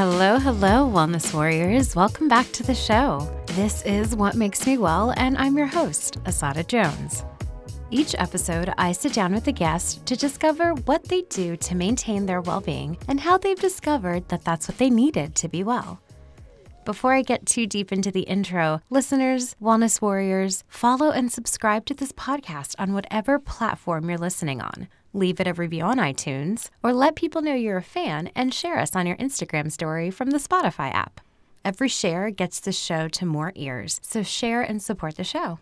Hello, hello, Wellness Warriors. Welcome back to the show. This is What Makes Me Well, and I'm your host, Asada Jones. Each episode, I sit down with a guest to discover what they do to maintain their well being and how they've discovered that that's what they needed to be well. Before I get too deep into the intro, listeners, wellness warriors, follow and subscribe to this podcast on whatever platform you're listening on. Leave it a review on iTunes, or let people know you're a fan and share us on your Instagram story from the Spotify app. Every share gets the show to more ears, so share and support the show.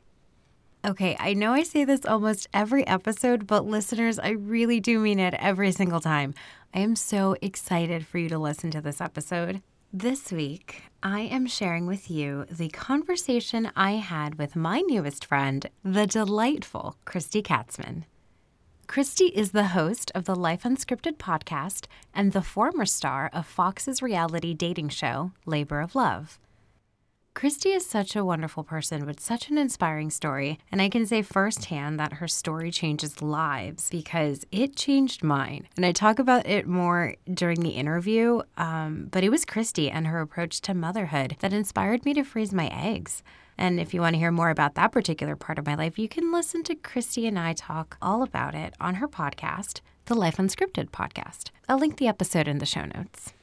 Okay, I know I say this almost every episode, but listeners, I really do mean it every single time. I am so excited for you to listen to this episode. This week, I am sharing with you the conversation I had with my newest friend, the delightful Kristy Katzmann. Kristy is the host of the Life Unscripted podcast and the former star of Fox's reality dating show, Labor of Love. Kristy is such a wonderful person with such an inspiring story, and I can say firsthand that her story changes lives because it changed mine. And I talk about it more during the interview, um, but it was Kristy and her approach to motherhood that inspired me to freeze my eggs. And if you want to hear more about that particular part of my life, you can listen to Kristy and I talk all about it on her podcast, the Life Unscripted podcast. I'll link the episode in the show notes.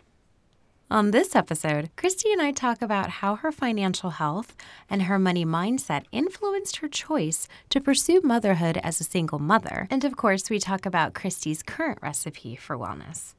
On this episode, Kristy and I talk about how her financial health and her money mindset influenced her choice to pursue motherhood as a single mother. And of course, we talk about Kristy's current recipe for wellness.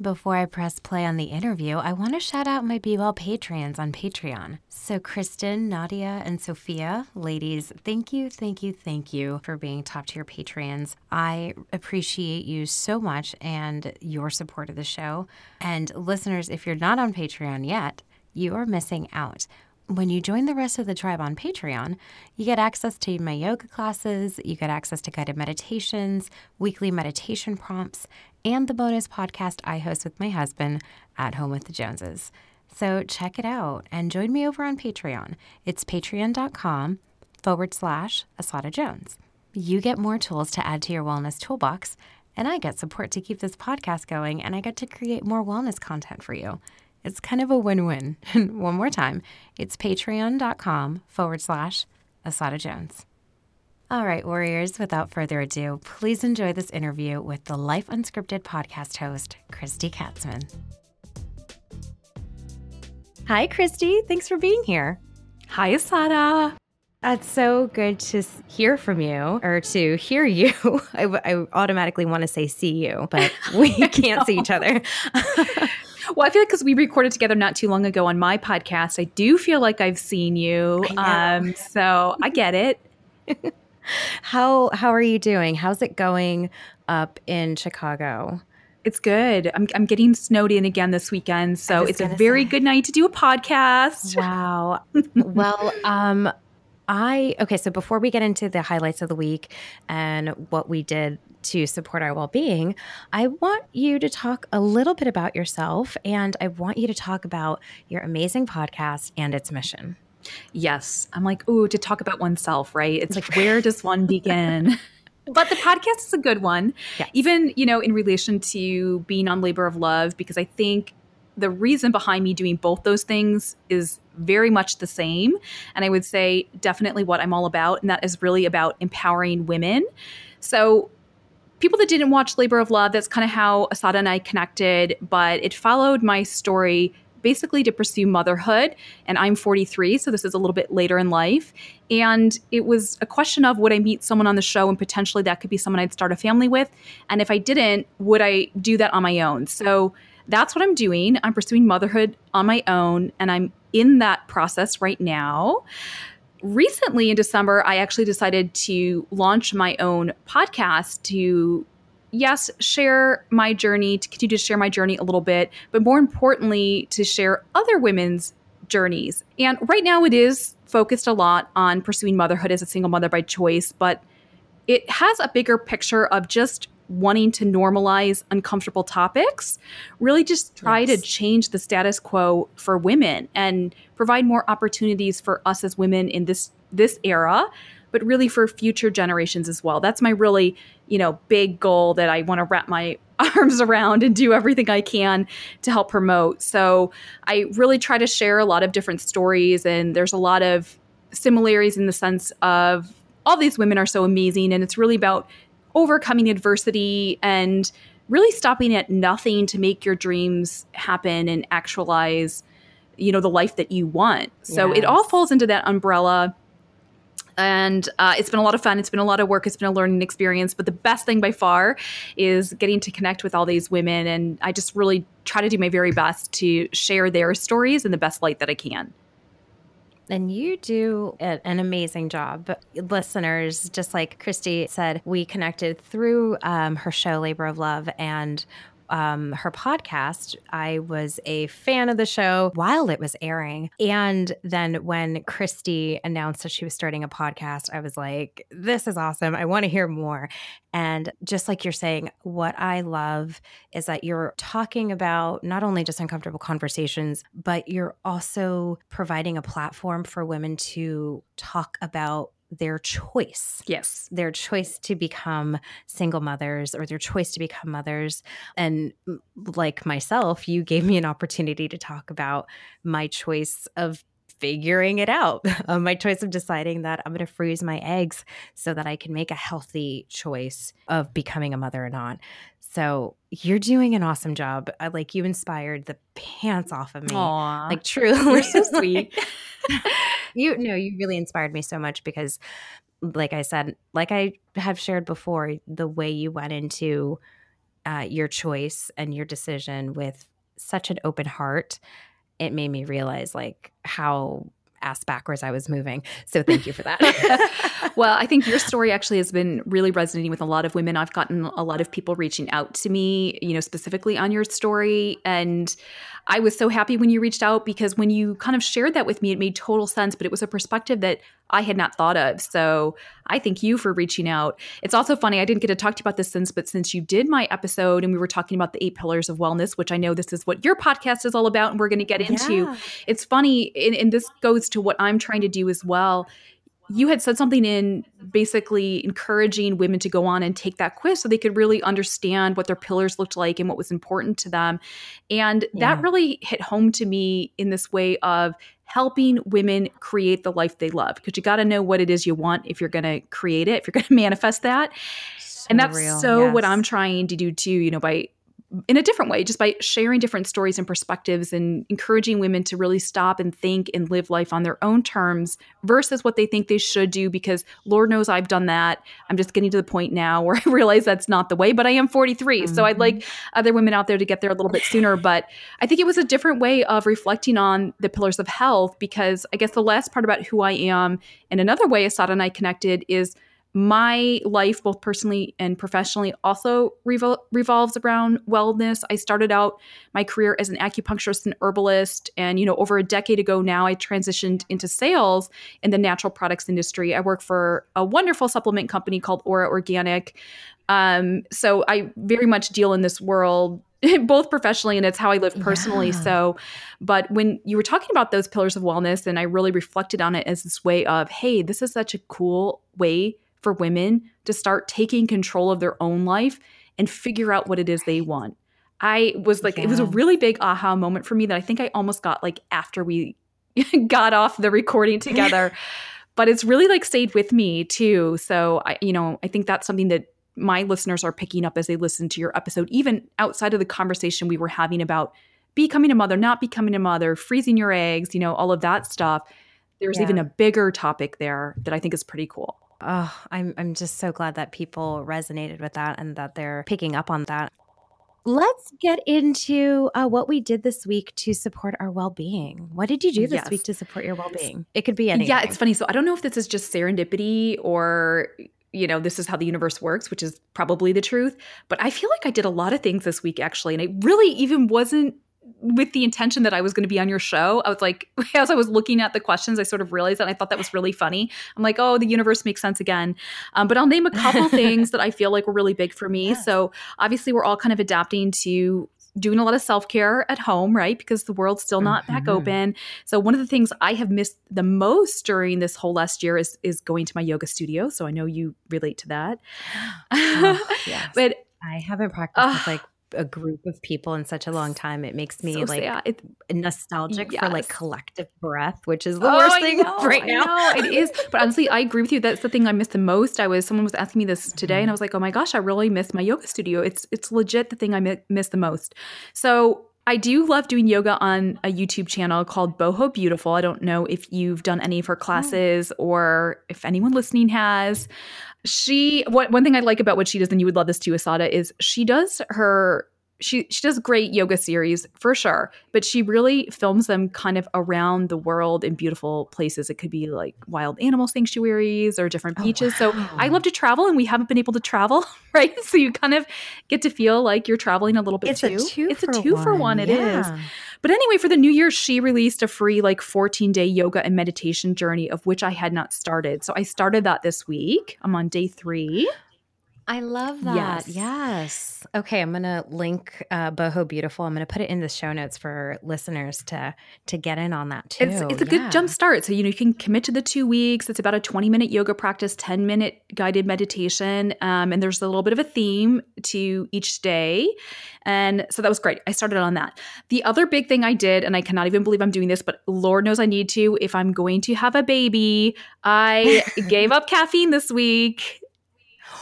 Before I press play on the interview, I want to shout out my Be Well Patreons on Patreon. So, Kristen, Nadia, and Sophia, ladies, thank you, thank you, thank you for being top tier Patreons. I appreciate you so much and your support of the show. And listeners, if you're not on Patreon yet, you are missing out when you join the rest of the tribe on Patreon, you get access to my yoga classes, you get access to guided meditations, weekly meditation prompts, and the bonus podcast I host with my husband at Home with the Joneses. So check it out and join me over on Patreon. It's patreon.com forward slash Asada Jones. You get more tools to add to your wellness toolbox, and I get support to keep this podcast going, and I get to create more wellness content for you. It's kind of a win win. One more time, it's patreon.com forward slash Asada Jones. All right, Warriors, without further ado, please enjoy this interview with the Life Unscripted podcast host, Kristy Katzmann. Hi, Kristy. Thanks for being here. Hi, Asada. It's so good to hear from you or to hear you. I, I automatically want to say see you, but we can't see each other. well, I feel like because we recorded together not too long ago on my podcast, I do feel like I've seen you. Um, so I get it. How how are you doing? How's it going up in Chicago? It's good. I'm, I'm getting snowed in again this weekend, so it's a very say. good night to do a podcast. Wow. well, um, I okay. So before we get into the highlights of the week and what we did to support our well-being, I want you to talk a little bit about yourself, and I want you to talk about your amazing podcast and its mission. Yes. I'm like, ooh, to talk about oneself, right? It's like, where does one begin? but the podcast is a good one. Yes. Even, you know, in relation to being on Labor of Love, because I think the reason behind me doing both those things is very much the same. And I would say definitely what I'm all about. And that is really about empowering women. So, people that didn't watch Labor of Love, that's kind of how Asada and I connected, but it followed my story basically to pursue motherhood. And I'm 43, so this is a little bit later in life. And it was a question of would I meet someone on the show and potentially that could be someone I'd start a family with? And if I didn't, would I do that on my own? So that's what I'm doing. I'm pursuing motherhood on my own, and I'm in that process right now. Recently in December, I actually decided to launch my own podcast to yes, share my journey, to continue to share my journey a little bit, but more importantly, to share other women's journeys. And right now it is focused a lot on pursuing motherhood as a single mother by choice, but it has a bigger picture of just wanting to normalize uncomfortable topics, really just try yes. to change the status quo for women and provide more opportunities for us as women in this this era but really for future generations as well. That's my really, you know, big goal that I want to wrap my arms around and do everything I can to help promote. So I really try to share a lot of different stories, and there's a lot of similarities in the sense of all these women are so amazing, and it's really about overcoming adversity and really stopping at nothing to make your dreams happen and actualize you know the life that you want so yes. it all falls into that umbrella and uh, it's been a lot of fun. It's been a lot of work. It's been a learning experience. But the best thing by far is getting to connect with all these women. And i just really try to do my very best to share their stories in the best light that i can. And you do an amazing job. Listeners, just like Kristy said, we connected through um, her show, Labor of Love, and um, her podcast. I was a fan of the show while it was airing. And then when Kristy announced that she was starting a podcast, I was like, this is awesome. I want to hear more. And just like you're saying, what I love is that you're talking about not only just uncomfortable conversations, but you're also providing a platform for women to talk about their choice. Yes. Their choice to become single mothers or their choice to become mothers. And mm, like myself, you gave me an opportunity to talk about my choice of figuring it out. Um, my choice of deciding that I'm going to freeze my eggs so that I can make a healthy choice of becoming a mother or not. So you're doing an awesome job. I, like you inspired the pants off of me. Aww. Like truly, you're so sweet. you know, you really inspired me so much because, like I said, like I have shared before, the way you went into uh, your choice and your decision with such an open heart, it made me realize like how ass backwards I was moving. So thank you for that. well, I think your story actually has been really resonating with a lot of women. I've gotten a lot of people reaching out to me, you know, specifically on your story. And I was so happy when you reached out because when you kind of shared that with me, it made total sense, but it was a perspective that I had not thought of. So I thank you for reaching out. It's also funny, I didn't get to talk to you about this since, but since you did my episode and we were talking about the eight pillars of wellness, which I know this is what your podcast is all about and we're going to get into, yeah. it's funny, and, and this goes to what I'm trying to do as well you had said something in basically encouraging women to go on and take that quiz so they could really understand what their pillars looked like and what was important to them. And yeah. that really hit home to me in this way of helping women create the life they love because you got to know what it is you want if you're going to create it, if you're going to manifest that. So and that's real, so yes. what I'm trying to do too, you know, by in a different way, just by sharing different stories and perspectives and encouraging women to really stop and think and live life on their own terms versus what they think they should do. Because Lord knows I've done that. I'm just getting to the point now where I realize that's not the way, but I am 43. Mm-hmm. So I'd like mm-hmm. other women out there to get there a little bit sooner. But I think it was a different way of reflecting on the pillars of health because I guess the last part about who I am and another way Assata and I connected is my life, both personally and professionally, also revol- revolves around wellness. I started out my career as an acupuncturist and herbalist. And, you know, over a decade ago now, I transitioned into sales in the natural products industry. I work for a wonderful supplement company called Aura Organic. Um, so I very much deal in this world both professionally and it's how I live personally. Yeah. So, but when you were talking about those pillars of wellness, and I really reflected on it as this way of, hey, this is such a cool way for women to start taking control of their own life and figure out what it is they want. I was like, yeah. it was a really big aha moment for me that I think I almost got like after we got off the recording together. but it's really like stayed with me too. So I, you know, I think that's something that my listeners are picking up as they listen to your episode, even outside of the conversation we were having about becoming a mother, not becoming a mother, freezing your eggs, you know, all of that stuff. There's yeah. even a bigger topic there that I think is pretty cool. Oh, I'm I'm just so glad that people resonated with that and that they're picking up on that. Let's get into uh, what we did this week to support our well being. What did you do this yes. week to support your well being? It could be anything. Yeah, it's funny. So I don't know if this is just serendipity or you know, this is how the universe works, which is probably the truth. But I feel like I did a lot of things this week actually, and it really even wasn't with the intention that I was going to be on your show. I was like, as I was looking at the questions, I sort of realized that I thought that was really funny. I'm like, oh, the universe makes sense again. Um, but I'll name a couple things that I feel like were really big for me. Yes. So obviously, we're all kind of adapting to doing a lot of self care at home, right? Because the world's still not mm-hmm. back open. So one of the things I have missed the most during this whole last year is is going to my yoga studio. So I know you relate to that. Oh, yes. but I haven't practiced uh, like a group of people in such a long time. It makes me So like. It- nostalgic for like collective breath, which is the Oh, worst I thing know, right I now. it is. But honestly, I agree with you. That's the thing I miss the most. I was someone was asking me this today, and I mm-hmm. was like, "Oh my gosh, I really miss my yoga studio. It's it's legit the thing I miss the most." So I do love doing yoga on a YouTube channel called Boho Beautiful. I don't know if you've done any of her oh. classes or if anyone listening has. She what one thing I like about what she does, and you would love this too, Asada, is she does her she she does great yoga series for sure, but she really films them kind of around the world in beautiful places. It could be like wild animal sanctuaries or different Oh, beaches. So. I love to travel, and we haven't been able to travel, right? So you kind of get to feel like you're traveling a little bit It's too. a two. it's a two for one. It is. But anyway, for the new year, she released a free like 14 day yoga and meditation journey of which I had not started. So I started that this week. I'm on day three. I love that. Yes. Yes. Okay, I'm gonna link uh, Boho Beautiful. I'm gonna put it in the show notes for listeners to to get in on that too. It's, it's a Yeah. good jump start. So, you know, you can commit to the two weeks. It's about a 20 minute yoga practice, 10 minute guided meditation. Um, and there's a little bit of a theme to each day. And so that was great. I started on that. The other big thing I did, and I cannot even believe I'm doing this, but Lord knows I need to if I'm going to have a baby, I gave up caffeine this week.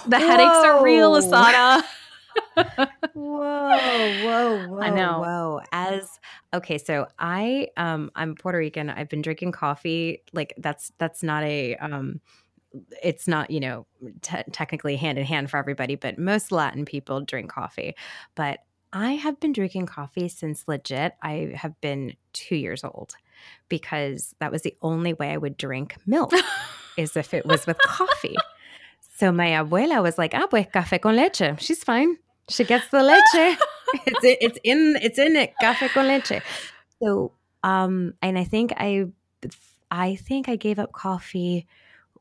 The headaches are real, Whoa. Asada. whoa, whoa, whoa. I know. Whoa. As okay, so I um I'm Puerto Rican. I've been drinking coffee. Like that's that's not a um it's not, you know, te- technically hand in hand for everybody, but most Latin people drink coffee. But I have been drinking coffee since legit I have been 2 years old because that was the only way I would drink milk is if it was with coffee. So my abuela was like, "Ah, pues café con leche. She's fine. She gets the leche. it's in, it's in it's in it. Café con leche." So, um, and I think I, I think I gave up coffee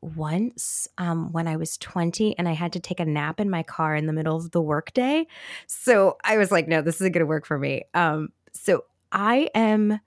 once um, when I was 20 and I had to take a nap in my car in the middle of the workday. So I was like, no, this isn't going to work for me. Um, so I am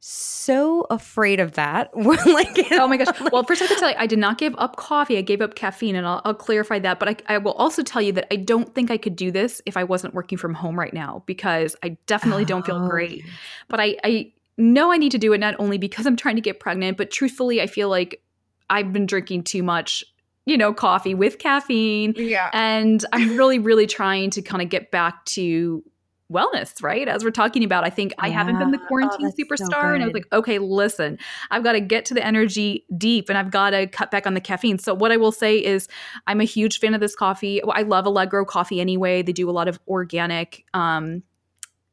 so afraid of that. like, Oh my gosh. Well, first I have to tell you, I did not give up coffee. I gave up caffeine, and I'll, I'll clarify that. But I, I will also tell you that I don't think I could do this if I wasn't working from home right now because I definitely don't feel Oh, great. But I, I know I need to do it not only because I'm trying to get pregnant, but truthfully, I feel like I've been drinking too much, you know, coffee with caffeine. Yeah. And I'm really, really trying to kind of get back to wellness, right? As we're talking about, I think I haven't been the Yeah. Oh, quarantine so superstar. and I was like, okay, listen, I've got to get to the energy deep and I've got to cut back on the caffeine. So, what I will say is, I'm a huge fan of this coffee. I love Allegro coffee anyway. They do a lot of organic, um,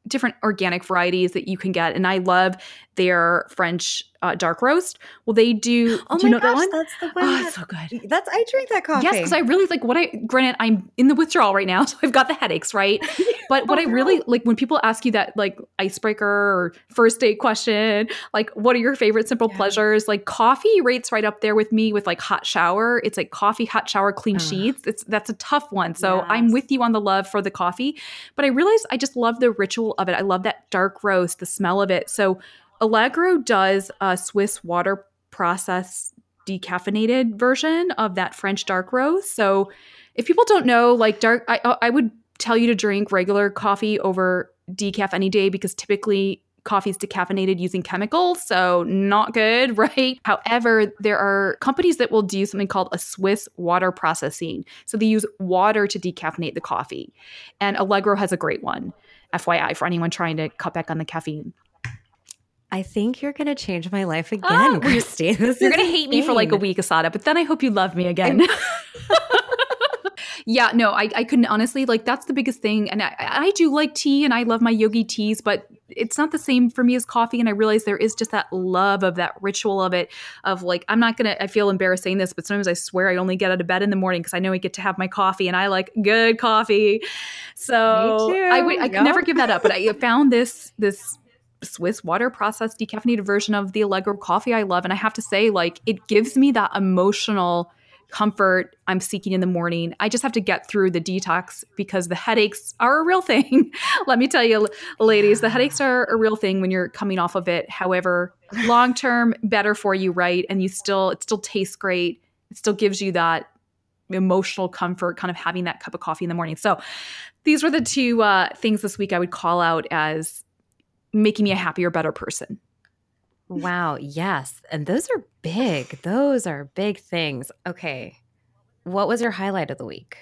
different organic varieties that you can get. And I love their French uh, dark roast. Well, they do. Oh do you my know that gosh, one? that's the one. Oh, that- it's so good. that's I drink that coffee. Yes, because I really like what I granted I'm in the withdrawal right now, so I've got the headaches, right? But what I really like when people ask you that like icebreaker or first date question, like what are your favorite simple Yeah. pleasures? Like coffee rates right up there with me with like hot shower. It's like coffee, hot shower, clean Ugh. sheets. It's that's a tough one. So I'm with you on the love for the coffee, but I realize I just love the ritual of it. I love that dark roast, the smell of it. So Allegro does a Swiss water process decaffeinated version of that French dark roast. So if people don't know, like dark, I, I would tell you to drink regular coffee over decaf any day because typically coffee is decaffeinated using chemicals, so not good, right? However, there are companies that will do something called a Swiss water processing. So they use water to decaffeinate the coffee. And Allegro has a great one, FYI, for anyone trying to cut back on the caffeine. I think you're gonna change my life ah, again, Oh, Kristy. This You're gonna hate me for like a week, Asada, but then I hope you love me again. yeah, no, I, I couldn't honestly like that's the biggest thing. And I, I do like tea and I love my yogi teas, but it's not the same for me as coffee. And I realize there is just that love of that ritual of it, of like, I'm not gonna I feel embarrassed saying this, but sometimes I swear I only get out of bed in the morning because I know I get to have my coffee and I like good coffee. So I would I could never give that up. But I found this this Swiss water processed decaffeinated version of the Allegro coffee I love. And I have to say, like, it gives me that emotional comfort I'm seeking in the morning. I just have to get through the detox because the headaches are a real thing. Let me tell you, ladies, the headaches are a real thing when you're coming off of it. However, long term, better for you, right? And you still, it still tastes great. It still gives you that emotional comfort kind of having that cup of coffee in the morning. So these were the two uh, things this week I would call out as making me a happier, better person. Wow. Yes. And those are big. Those are big things. Okay. What was your highlight of the week?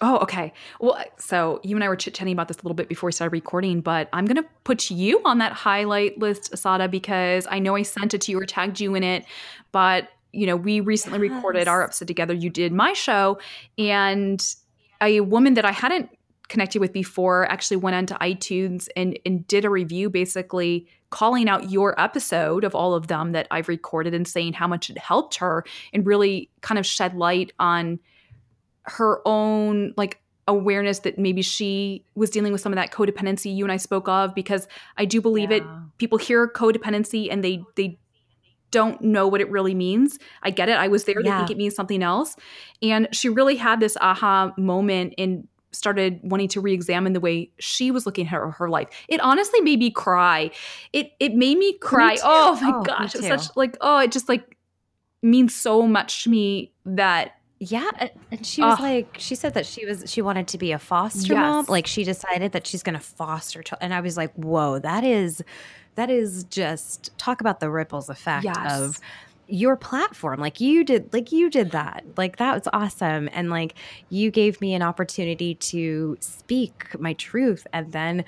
Oh, okay. Well, so you and I were chit chatting about this a little bit before we started recording, but I'm going to put you on that highlight list, Asada, because I know I sent it to you or tagged you in it. But, you know, we recently yes. recorded our episode together. You did my show, and a woman that I hadn't connected with before actually went onto iTunes and, and did a review basically calling out your episode of all of them that I've recorded and saying how much it helped her and really kind of shed light on her own like awareness that maybe she was dealing with some of that codependency you and I spoke of because I do believe yeah. it people hear codependency and they they don't know what it really means. I get it. I was there. Yeah. They think it means something else. And she really had this aha moment and started wanting to re-examine the way she was looking at her, her life. It honestly made me cry. It it made me cry. Me oh my oh, gosh. It was such like oh, it just like means so much to me that yeah, and she was ah. like, she said that she was she wanted to be a foster yes. mom. Like she decided that she's going to foster, ch- and I was like, whoa, that is that is just talk about the ripples effect yes. of your platform like you did like you did that like that was awesome and like you gave me an opportunity to speak my truth and then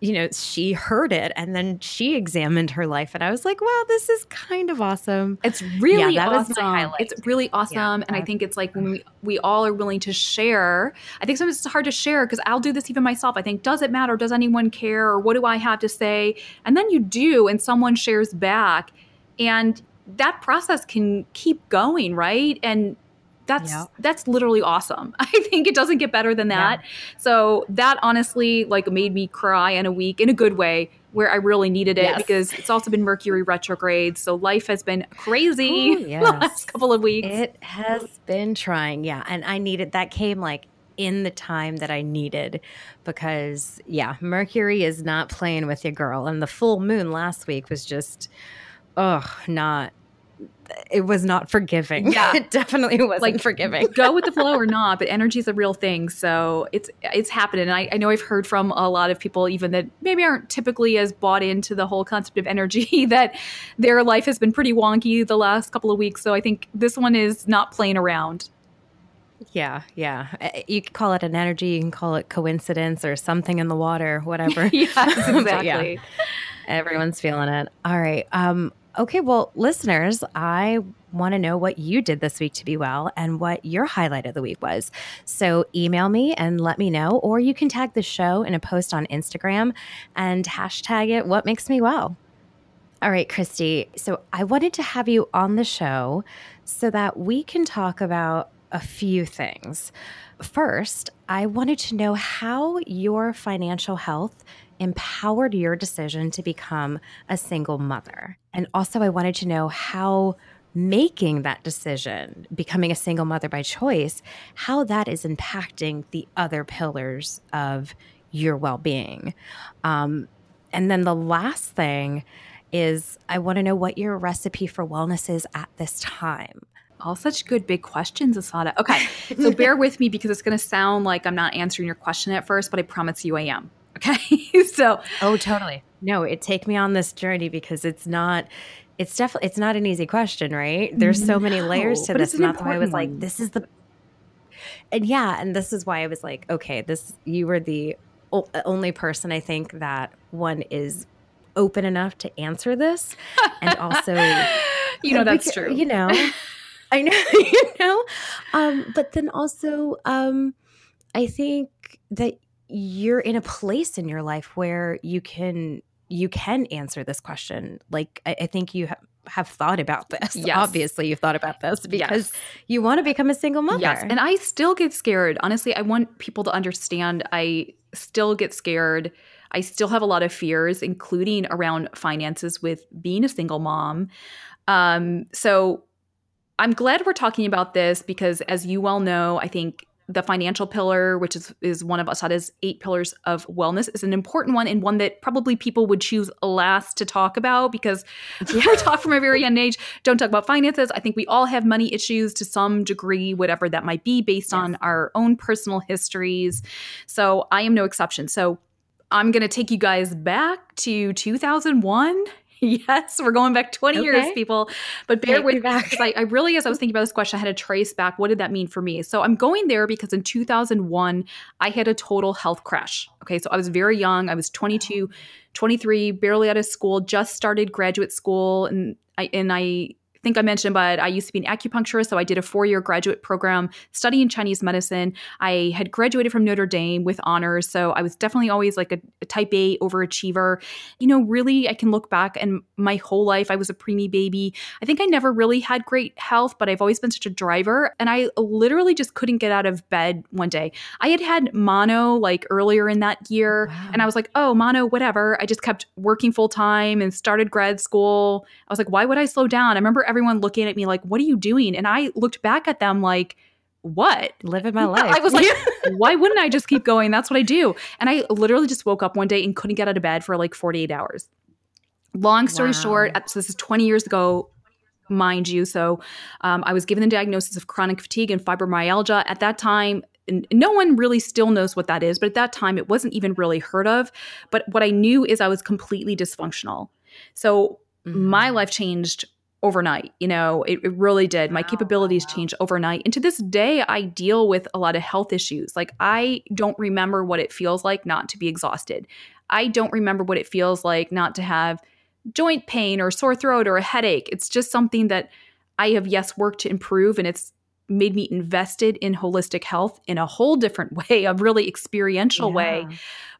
you know she heard it and then she examined her life and i was like wow this is kind of awesome. It's really yeah, awesome. it's really awesome yeah, and i think it's like when we we all are willing to share i think sometimes it's hard to share because i'll do this even myself. I think does it matter? Does anyone care? Or what do i have to say? And then you do and someone shares back and that process can keep going, right? And that's yep. that's literally awesome. I think it doesn't get better than that. Yeah. So that honestly like made me cry in a week in a good way where I really needed it yes. because it's also been Mercury retrograde. So life has been crazy Ooh, yes. the last couple of weeks. It has been trying, yeah. And I needed that came like in the time that I needed because yeah, Mercury is not playing with you, girl. And the full moon last week was just oh, not it was not forgiving. Yeah, it definitely wasn't like, forgiving. go with the flow or not, but energy is a real thing. So it's it's happening. And I, I, know I've heard from a lot of people even that maybe aren't typically as bought into the whole concept of energy that their life has been pretty wonky the last couple of weeks. So I think this one is not playing around. Yeah, yeah. Eh, you can call it an energy, you can call it coincidence or something in the water, whatever. yes, exactly. yeah, everyone's feeling it. All right. Um, Okay, well, listeners, I want to know what you did this week to be well and what your highlight of the week was. So email me and let me know, or you can tag the show in a post on Instagram and hashtag it what makes me well. All right, Christy. So I wanted to have you on the show so that we can talk about a few things. First, I wanted to know how your financial health empowered your decision to become a single mother. And also, I wanted to know how making that decision, becoming a single mother by choice, how that is impacting the other pillars of your well being. Um, and then the last thing is I want to know what your recipe for wellness is at this time. All such good big questions, Asada. Okay, so bear with me because it's going to sound like I'm not answering your question at first, but I promise you I am. Okay. so, oh, totally. No, it take me on this journey because it's not, it's definitely, it's not an easy question, right? There's so many layers to this. And that's why I was like, this is the, and yeah, and this is why I was like, okay, this, you were the only person I think that one is open enough to answer this. And also, you know, that's true. You know, I know, you know, um, but then also, um, I think that you're in a place in your life where you can you can answer this question. Like I, I think you ha- have thought about this. Yes. Obviously, you've thought about this because yes. you want to become a single mother. Yes, and I still get scared. Honestly, I want people to understand. I still get scared. I still have a lot of fears, including around finances with being a single mom. Um, so I'm glad we're talking about this because, as you well know, I think the financial pillar, which is is one of Asada's eight pillars of wellness, is an important one and one that probably people would choose last to talk about because we were taught from a very young age, don't talk about finances. I think we all have money issues to some degree, whatever that might be, based yes. on our own personal histories. So I am no exception. So I'm going to take you guys back to 2001 yes, we're going back 20 okay. years, people. But bear with me because I, I, really, as I was thinking about this question, I had to trace back what did that mean for me. So I'm going there because in 2001, I had a total health crash. Okay, so I was very young. I was 22, 23, barely out of school, just started graduate school, and I and I think I mentioned, but I used to be an acupuncturist. So I did a four year graduate program studying Chinese medicine. I had graduated from Notre Dame with honors. So I was definitely always like a, a type A overachiever. You know, really, I can look back and my whole life, I was a preemie baby. I think I never really had great health, but I've always been such a driver. And I literally just couldn't get out of bed one day. I had had mono like earlier in that year. Wow. And I was like, oh, mono, whatever. I just kept working full time and started grad school. I was like, why would I slow down? I remember everyone looking at me like, what are you doing? And I looked back at them like, what? Living my life. I was like, why wouldn't I just keep going? That's what I do. And I literally just woke up one day and couldn't get out of bed for like 48 hours. Long story wow. short, so this is 20 years ago, mind you. So um, I was given the diagnosis of chronic fatigue and fibromyalgia. At that time, no one really still knows what that is, but at that time, it wasn't even really heard of. But what I knew is I was completely dysfunctional. So mm-hmm. my life changed overnight. You know, it, it really did. My capabilities changed overnight. And to this day, I deal with a lot of health issues. Like, I don't remember what it feels like not to be exhausted. I don't remember what it feels like not to have joint pain or sore throat or a headache. It's just something that I have, yes, worked to improve. And it's made me invested in holistic health in a whole different way, a really experiential yeah. way.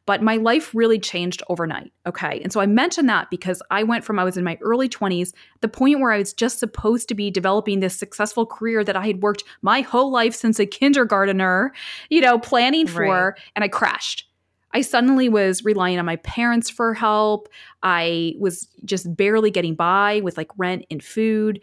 But my life really changed overnight. Okay. And so I mentioned that because I went from I was in my early 20s, the point where I was just supposed to be developing this successful career that I had worked my whole life since a kindergartner, you know, planning for, right. and I crashed. I suddenly was relying on my parents for help. I was just barely getting by with like rent and food.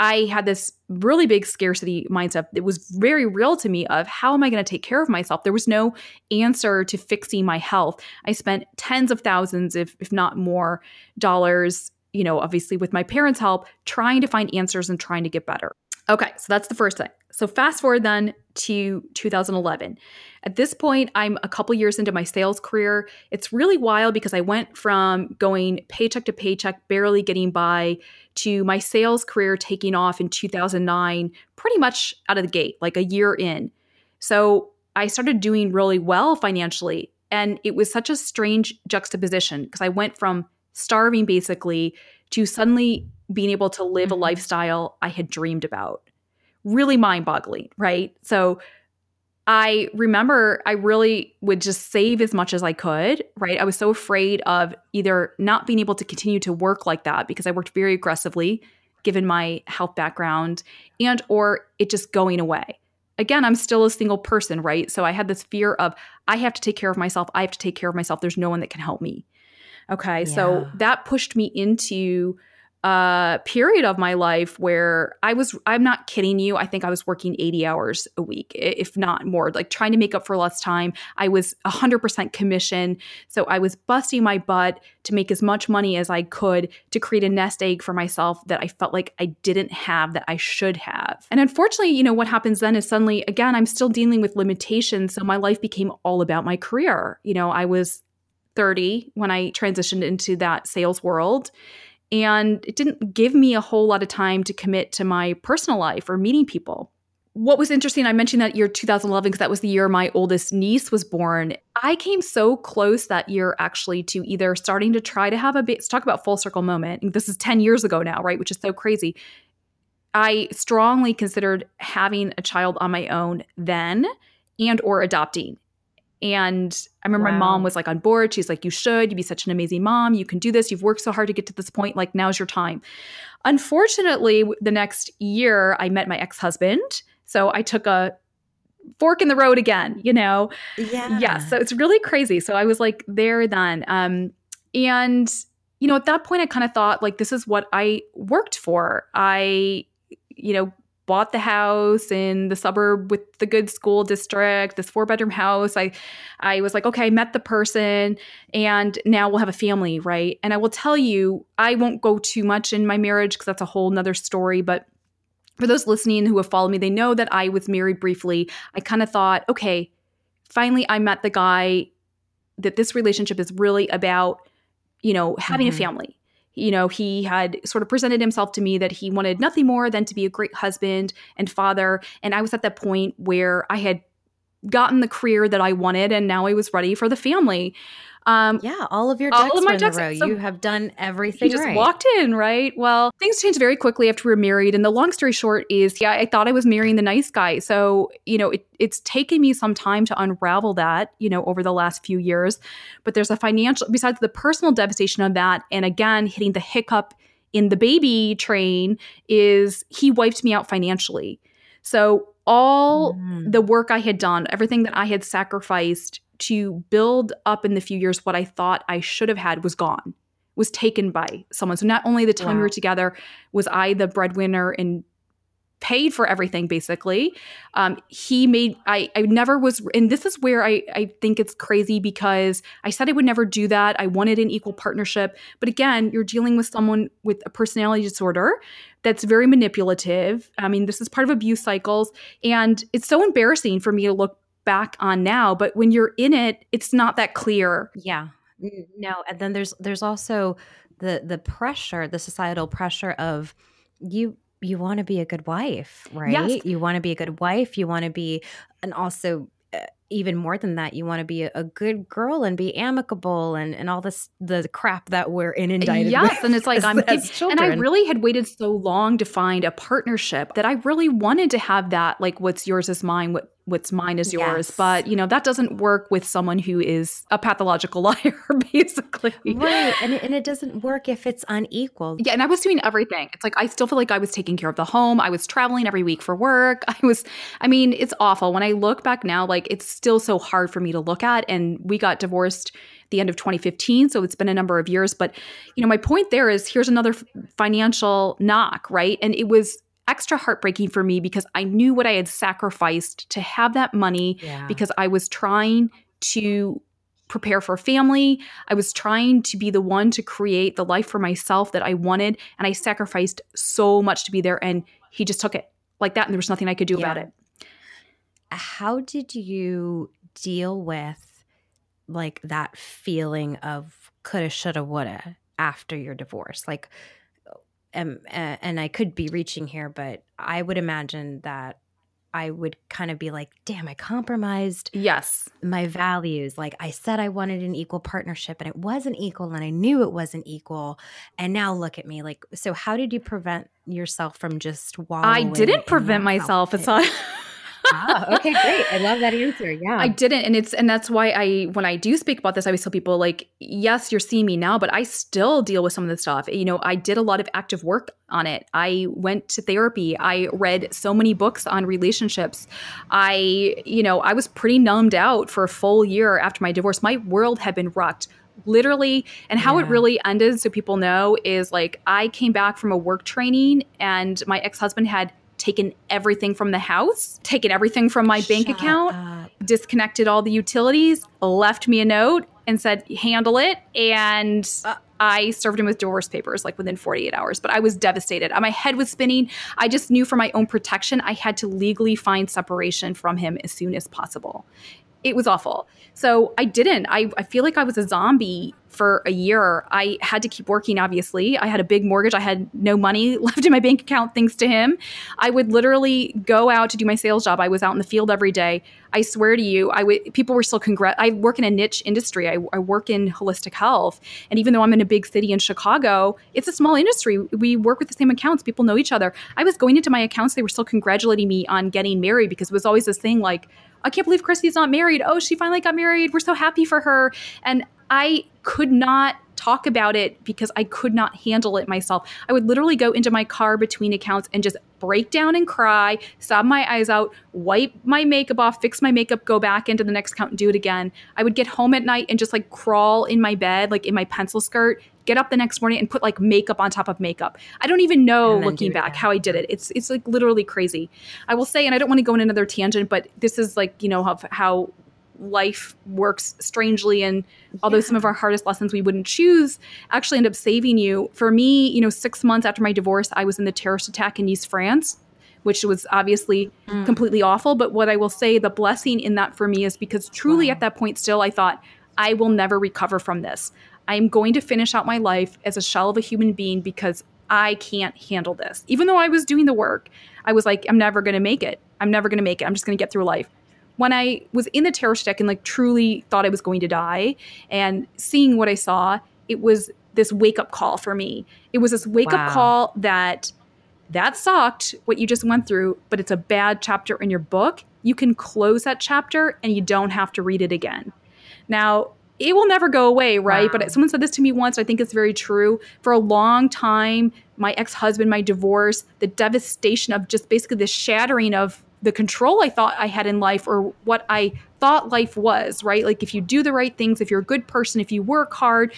I had this really big scarcity mindset that was very real to me of how am I going to take care of myself? There was no answer to fixing my health. I spent tens of thousands, if, if not more, dollars, you know, obviously with my parents' help, trying to find answers and trying to get better. Okay, so that's the first thing. So fast forward then to 2011. At this point, I'm a couple years into my sales career. It's really wild because I went from going paycheck to paycheck, barely getting by, to my sales career taking off in 2009, pretty much out of the gate, like a year in. So I started doing really well financially. And it was such a strange juxtaposition because I went from starving basically to suddenly being able to live a mm-hmm. lifestyle I had dreamed about. Really mind boggling, right? So I remember I really would just save as much as I could, right? I was so afraid of either not being able to continue to work like that because I worked very aggressively given my health background and or it just going away. Again, I'm still a single person, right? So I had this fear of I have to take care of myself. I have to take care of myself. There's no one that can help me. Okay. Yeah. So that pushed me into uh, period of my life where I was, I'm not kidding you. I think I was working 80 hours a week, if not more, like trying to make up for less time. I was 100% commission. So I was busting my butt to make as much money as I could to create a nest egg for myself that I felt like I didn't have that I should have. And unfortunately, you know, what happens then is suddenly, again, I'm still dealing with limitations. So my life became all about my career. You know, I was 30 when I transitioned into that sales world and it didn't give me a whole lot of time to commit to my personal life or meeting people. What was interesting, I mentioned that year 2011 because that was the year my oldest niece was born. I came so close that year actually to either starting to try to have a bit, talk about full circle moment. This is 10 years ago now, right? Which is so crazy. I strongly considered having a child on my own then and or adopting and I remember wow. my mom was like on board. She's like, You should. You'd be such an amazing mom. You can do this. You've worked so hard to get to this point. Like, now's your time. Unfortunately, the next year, I met my ex husband. So I took a fork in the road again, you know? Yeah. Yeah. So it's really crazy. So I was like there then. Um, and, you know, at that point, I kind of thought, like, this is what I worked for. I, you know, bought the house in the suburb with the good school district, this four bedroom house. I I was like, okay, I met the person and now we'll have a family, right? And I will tell you, I won't go too much in my marriage because that's a whole nother story, but for those listening who have followed me, they know that I was married briefly. I kind of thought, okay, finally I met the guy that this relationship is really about, you know, having mm-hmm. a family you know, he had sort of presented himself to me that he wanted nothing more than to be a great husband and father. And I was at that point where I had gotten the career that I wanted and now I was ready for the family. Um, yeah, all of your all of my ducks, in. So you have done everything. He just right. walked in, right? Well, things changed very quickly after we were married. And the long story short is, yeah, I thought I was marrying the nice guy. So you know, it, it's taken me some time to unravel that, you know, over the last few years. But there's a financial, besides the personal devastation of that, and again hitting the hiccup in the baby train, is he wiped me out financially. So all mm. the work I had done, everything that I had sacrificed to build up in the few years what I thought I should have had was gone, was taken by someone. So not only the time wow. we were together was I the breadwinner and paid for everything basically. Um, he made I I never was and this is where I I think it's crazy because I said I would never do that. I wanted an equal partnership, but again, you're dealing with someone with a personality disorder that's very manipulative. I mean, this is part of abuse cycles and it's so embarrassing for me to look back on now but when you're in it it's not that clear yeah no and then there's there's also the the pressure the societal pressure of you you want to be a good wife right yes. you want to be a good wife you want to be and also uh, even more than that, you want to be a, a, good girl and be amicable and, and all this the crap that we're inundated yes, with. and it's like I'm and I really had waited so long to find a partnership that I really wanted to have that like what's yours is mine, what what's mine is yours. Yes. But, you know, that doesn't work with someone who is a pathological liar, basically. Right. And it, and it doesn't work if it's unequal. Yeah. And I was doing everything. It's like, I still feel like I was taking care of the home. I was traveling every week for work. I was, I mean, it's awful. When I look back now, like, it's still so hard for me to look at. And we got divorced the end of 2015 so it's been a number of years but you know my point there is here's another financial knock right and it was extra heartbreaking for me because I knew what I had sacrificed to have that money yeah. because I was trying to prepare for family. I was trying to be the one to create the life for myself that I wanted. And I sacrificed so much to be there. And he just took it like that. And there was nothing I could do yeah. about it. How did you deal with like that feeling of coulda, shoulda, woulda after your divorce? Like, am, uh, and I could be reaching here, but I would imagine that I would kind of be like, damn, I compromised yes my values. Like I said I wanted an equal partnership and it wasn't equal and I knew it wasn't equal. And now look at me. Like, so how did you prevent yourself from just wallowing? I didn't prevent myself. It's not ah, okay, great. I love that answer. Yeah. I didn't. And it's, and that's why I, when I do speak about this, I always tell people, like, yes, you're seeing me now, but I still deal with some of the stuff. You know, I did a lot of active work on it. I went to therapy. I read so many books on relationships. I, you know, I was pretty numbed out for a full year after my divorce. My world had been rocked literally and how yeah. it really ended so people know is like i came back from a work training and my ex-husband had taken everything from the house, taken everything from my Shut bank account, up. disconnected all the utilities, left me a note and said, handle it. And uh, I served him with divorce papers like within 48 hours, but I was devastated. My head was spinning. I just knew for my own protection, I had to legally find separation from him as soon as possible. It was awful. So I didn't. I, I feel like I was a zombie for a year. I had to keep working, obviously. I had a big mortgage. I had no money left in my bank account thanks to him. I would literally go out to do my sales job. I was out in the field every day. I swear to you, I would people were still congrat I work in a niche industry. I, I work in holistic health. And even though I'm in a big city in Chicago, it's a small industry. We work with the same accounts. People know each other. I was going into my accounts, they were still congratulating me on getting married because it was always this thing like, I can't believe Kristy's not married. Oh, she finally got married. We're so happy for her. And I could not talk about it because I could not handle it myself. I would literally go into my car between accounts and just break down and cry, sob my eyes out, wipe my makeup off, fix my makeup, go back into the next account and do it again. I would get home at night and just like crawl in my bed, like in my pencil skirt, get up the next morning and put like makeup on top of makeup. I don't even know looking back how I did it. It's it's like literally crazy. I will say, and I don't want to go in another tangent, but this is like, you know, how, how life works strangely and although yeah. some of our hardest lessons we wouldn't choose actually end up saving you for me you know six months after my divorce i was in the terrorist attack in Nice france which was obviously mm. completely awful but what i will say the blessing in that for me is because truly wow. at that point still i thought i will never recover from this i'm going to finish out my life as a shell of a human being because i can't handle this even though i was doing the work i was like i'm never going to make it i'm never going to make it i'm just going to get through life when I was in the terror deck and like truly thought I was going to die and seeing what I saw, it was this wake up call for me. It was this wake wow. up call that that sucked what you just went through, but it's a bad chapter in your book. You can close that chapter and you don't have to read it again. Now, it will never go away, right? Wow. But someone said this to me once. I think it's very true. For a long time, my ex husband, my divorce, the devastation of just basically the shattering of the control I thought I had in life or what I thought life was, right? Like if you do the right things, if you're a good person, if you work hard,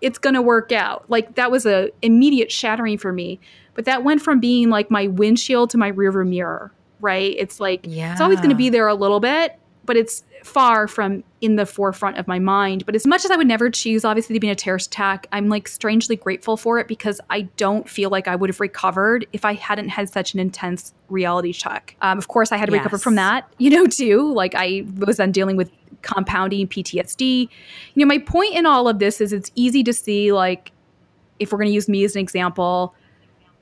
it's going to work out. Like that was a immediate shattering for me. But that went from being like my windshield to my rearview mirror, right? It's like yeah. it's always going to be there a little bit, but it's far from in the forefront of my mind. But as much as I would never choose, obviously, to be in a terrorist attack, I'm like strangely grateful for it because I don't feel like I would have recovered if I hadn't had such an intense reality check. Um, of course, I had to yes. recover from that, you know, too. Like I was then dealing with compounding PTSD. You know, my point in all of this is it's easy to see, like, if we're going to use me as an example,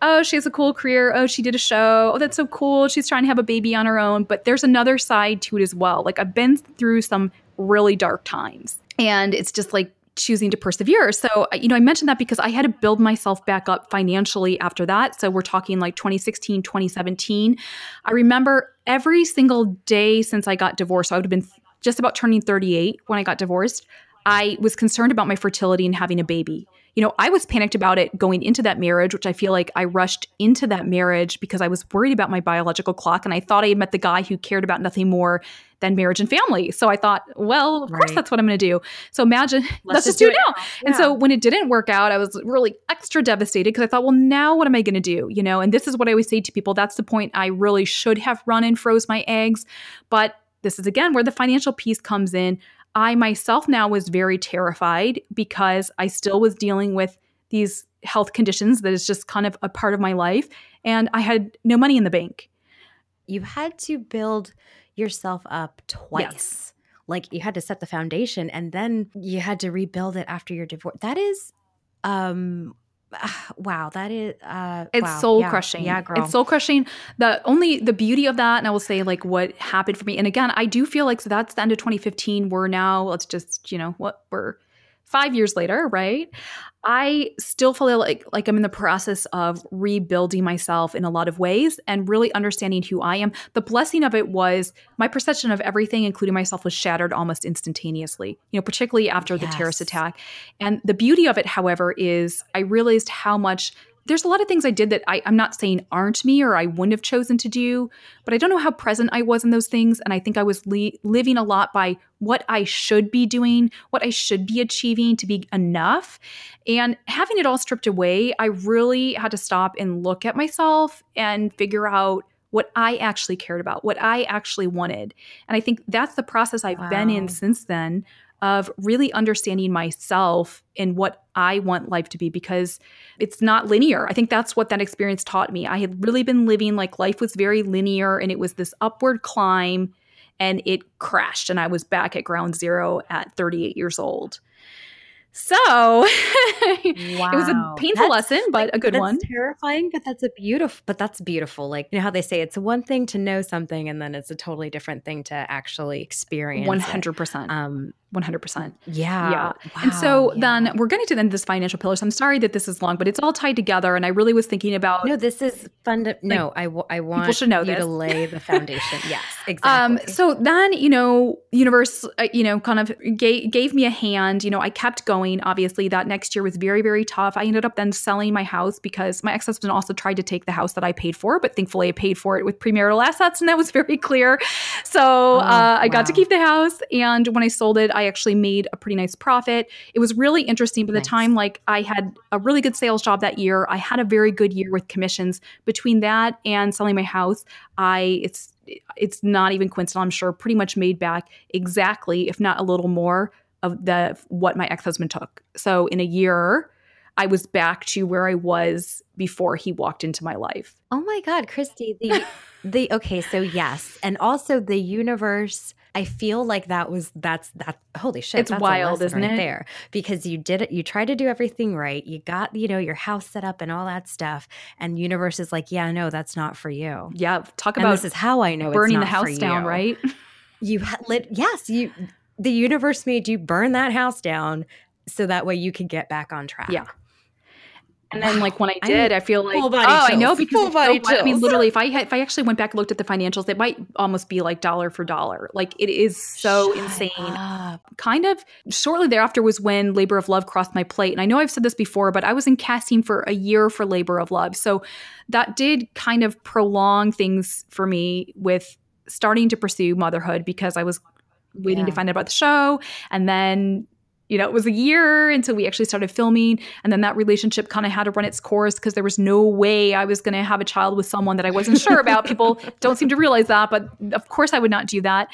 oh, she has a cool career. Oh, she did a show. Oh, that's so cool. She's trying to have a baby on her own. But there's another side to it as well. Like I've been through some really dark times. And it's just like choosing to persevere. So, uh, you know, I mentioned that because I had to build myself back up financially after that. So, we're talking like 2016, 2017. I remember every single day since I got divorced, so I would have been just about turning 38 when I got divorced. I was concerned about my fertility and having a baby you know, I was panicked about it going into that marriage, which I feel like I rushed into that marriage because I was worried about my biological clock. And I thought I had met the guy who cared about nothing more than marriage and family. So I thought, well, of right. course that's what I'm going to do. So imagine, let's, let's just, do it now. now. Yeah. And so when it didn't work out, I was really extra devastated because I thought, well, now what am I going to do? You know, and this is what I always say to people. That's the point I really should have run and froze my eggs. But this is again where the financial piece comes in. I myself now was very terrified because I still was dealing with these health conditions that is just kind of a part of my life. And I had no money in the bank. You had to build yourself up twice. Yes. Like you had to set the foundation and then you had to rebuild it after your divorce. That is um wow, that is uh it's wow. soul yeah. crushing. Yeah, girl. It's soul crushing. The only the beauty of that, and I will say like what happened for me. And again, I do feel like so that's the end of 2015. We're now, let's just, you know, what we're five years later, right? I still feel like like I'm in the process of rebuilding myself in a lot of ways and really understanding who I am. The blessing of it was my perception of everything, including myself, was shattered almost instantaneously. You know, particularly after yes. the terrorist attack. And the beauty of it, however, is I realized how much there's a lot of things I did that I, am not saying aren't me or I wouldn't have chosen to do, but I don't know how present I was in those things. And I think I was li- living a lot by what I should be doing, what I should be achieving to be enough. And having it all stripped away, I really had to stop and look at myself and figure out what I actually cared about, what I actually wanted. And I think that's the process I've wow. been in since then of really understanding myself and what I want life to be because it's not linear. I think that's what that experience taught me. I had really been living like life was very linear and it was this upward climb and it crashed and I was back at ground zero at 38 years old. So wow. it was a painful that's, lesson, but like, a good one. Terrifying, but that's a beautiful. But that's beautiful. Like you know how they say it's one thing to know something, and then it's a totally different thing to actually experience. One hundred percent. Um, 100%. Yeah. Yeah. Wow, and so yeah. then we're getting to the end of this financial pillar. So I'm sorry that this is long, but it's all tied together. And I really was thinking about. No, this is fun. To, no, I, w- I want people should know you this. to lay the foundation. yes, Um, exactly. so then, you know, universe, uh, you know, kind of gave, gave me a hand. You know, I kept going. Obviously, that next year was very, very tough. I ended up then selling my house because my ex husband also tried to take the house that I paid for, but thankfully I paid for it with premarital assets, and that was very clear. So uh, I got to keep the house, and when I sold it, I actually made a pretty nice profit. It was really interesting. By the time, like, I had a really good sales job that year. I had a very good year with commissions. Between that and selling my house, I it's it's not even coincidental. I'm sure pretty much made back exactly, if not a little more, of the what my ex husband took. So in a year, I was back to where I was before he walked into my life. oh my God, Kristy, the the okay, so yes, and also the universe. I feel like that was that's that. Holy shit, It's that's wild, isn't right it? There, because you did it. You tried to do everything right. You got you know your house set up and all that stuff, and universe is like, yeah, no, that's not for you. Yeah, talk And about this is how I know burning the it's not for house down, you. right? You ha- lit. Yes, you. The universe made you burn that house down so that way you could get back on track. Yeah. And then, like when I I did, mean, I feel like oh, body I know because full it's body so, I mean, literally, if I had, if I actually went back and looked at the financials, it might almost be like dollar for dollar. Like it is so Shut insane. up. kind of shortly thereafter was when labor of love crossed my plate. And i know i've said this before but i was in casting for a year for labor of love. So that did kind of prolong things for me with starting to pursue motherhood because i was waiting to find out about the show. And then you know it was a year until we actually started filming and then that relationship kind of had to run its course because there was no way i was going to have a child with someone that i wasn't sure about people don't seem to realize that but of course i would not do that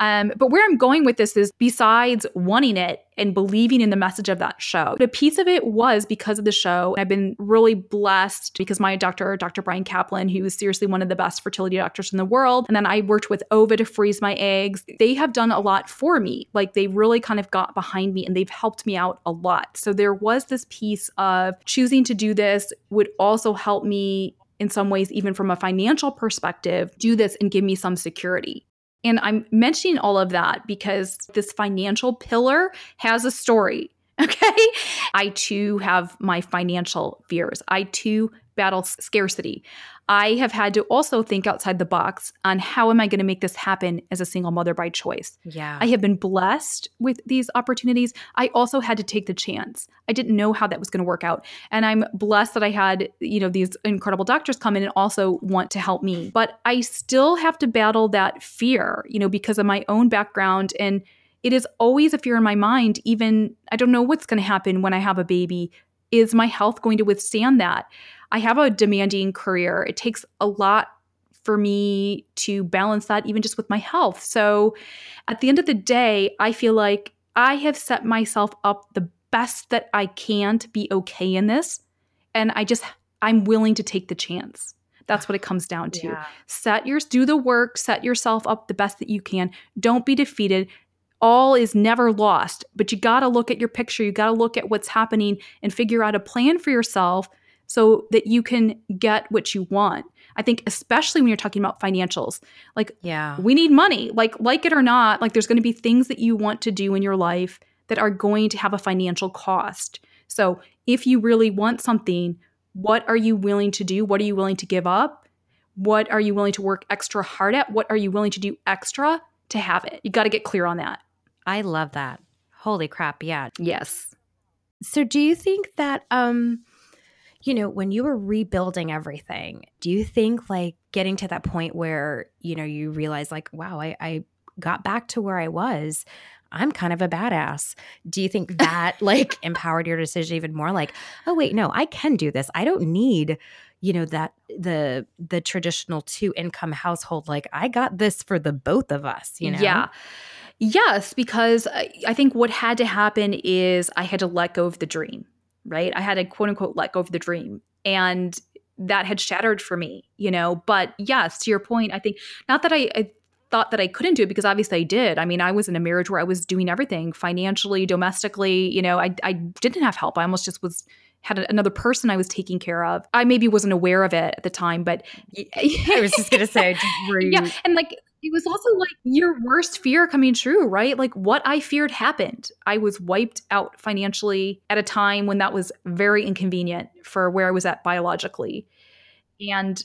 um, but where I'm going with this is besides wanting it and believing in the message of that show, a piece of it was because of the show. I've been really blessed because my doctor, Dr. Brian Kaplan, who is seriously one of the best fertility doctors in the world, and then I worked with Ova to freeze my eggs. They have done a lot for me. Like they really kind of got behind me and they've helped me out a lot. So there was this piece of choosing to do this would also help me in some ways, even from a financial perspective, do this and give me some security. And I'm mentioning all of that because this financial pillar has a story. Okay. I too have my financial fears. I too battle scarcity. I have had to also think outside the box on how am I going to make this happen as a single mother by choice. Yeah. I have been blessed with these opportunities. I also had to take the chance. I didn't know how that was going to work out. And I'm blessed that I had, you know, these incredible doctors come in and also want to help me. But I still have to battle that fear, you know, because of my own background and it is always a fear in my mind even I don't know what's going to happen when I have a baby. Is my health going to withstand that? I have a demanding career. It takes a lot for me to balance that even just with my health. So at the end of the day, I feel like I have set myself up the best that I can to be okay in this. And I just, I'm willing to take the chance. That's what it comes down to. Yeah. Set yours, do the work, set yourself up the best that you can. Don't be defeated. All is never lost, but you got to look at your picture. You got to look at what's happening and figure out a plan for yourself so that you can get what you want. I think especially when you're talking about financials. Like Yeah. we need money. Like like it or not, like there's going to be things that you want to do in your life that are going to have a financial cost. So, if you really want something, what are you willing to do? What are you willing to give up? What are you willing to work extra hard at? What are you willing to do extra to have it? You got to get clear on that. I love that. Holy crap. Yeah. Yes. So do you think that um you know, when you were rebuilding everything, do you think like getting to that point where, you know, you realize like, wow, I, I got back to where I was. I'm kind of a badass. Do you think that like empowered your decision even more? Like, oh wait, no, I can do this. I don't need, you know, that the the traditional two income household. Like, I got this for the both of us, you know? Yeah. Yes, because I, I think what had to happen is I had to let go of the dream, right? I had to quote unquote let go of the dream. And that had shattered for me, you know. But yes, to your point, I think not that I, I thought that I couldn't do it because obviously I did. I mean, I was in a marriage where I was doing everything financially, domestically, you know, I, I didn't have help. I almost just was had another person I was taking care of. I maybe wasn't aware of it at the time, but I was just gonna say, were you yeah, and like it was also like your worst fear coming true, right? Like what I feared happened. I was wiped out financially at a time when that was very inconvenient for where I was at biologically. And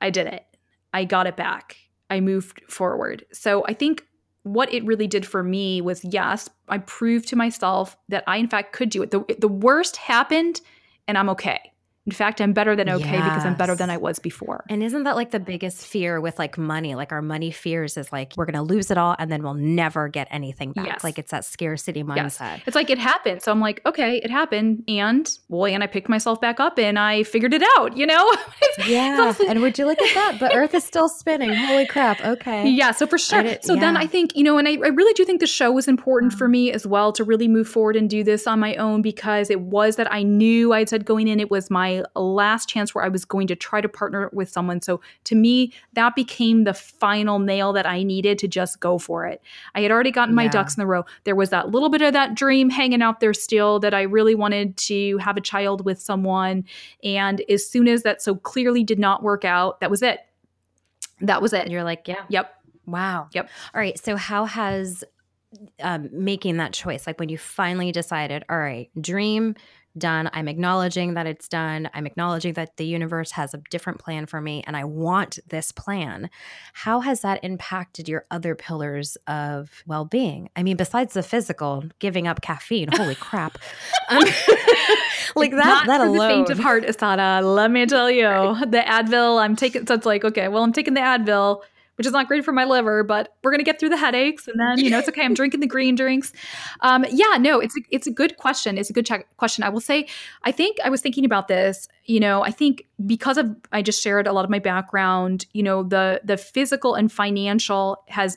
I did it. I got it back. I moved forward. So I think what it really did for me was yes, I proved to myself that I in fact could do it. The the worst happened and I'm okay. In fact, I'm better than okay yes. because I'm better than I was before. And isn't that like the biggest fear with like money? Like our money fears is like we're going to lose it all and then we'll never get anything back. Yes. Like it's that scarcity mindset. Yes. It's like it happened. So I'm like, okay, it happened. And boy, and I picked myself back up and I figured it out, you know? yeah. and would you look at that? The earth is still spinning. Holy crap. Okay. Yeah. So for sure. So yeah. then I think, you know, and I, I really do think the show was important for mm. me as well to really move forward and do this on my own because it was that I knew I said going in, it was my last chance where I was going to try to partner with someone. So to me, that became the final nail that I needed to just go for it. I had already gotten my yeah. ducks in the row. There was that little bit of that dream hanging out there still that I really wanted to have a child with someone. And as soon as that so clearly did not work out, that was it. That was it. You're like, yeah. Yep. Wow. Yep. All right. So how has um, making that choice, like when you finally decided, all right, dream, done. I'm acknowledging that it's done. I'm acknowledging that the universe has a different plan for me and I want this plan. How has that impacted your other pillars of well being? I mean, besides the physical, giving up caffeine, holy crap. Um, like that, Not that alone. The faint of heart, Asada. Let me tell you, the Advil, I'm taking, so it's like, okay, well, I'm taking the Advil which is not great for my liver, but we're gonna get through the headaches, and then you know it's okay. I'm drinking the green drinks. Um, yeah, no, it's a, it's a good question. It's a good check- question. I will say, I think I was thinking about this. You know, I think because of I just shared a lot of my background. You know, the the physical and financial has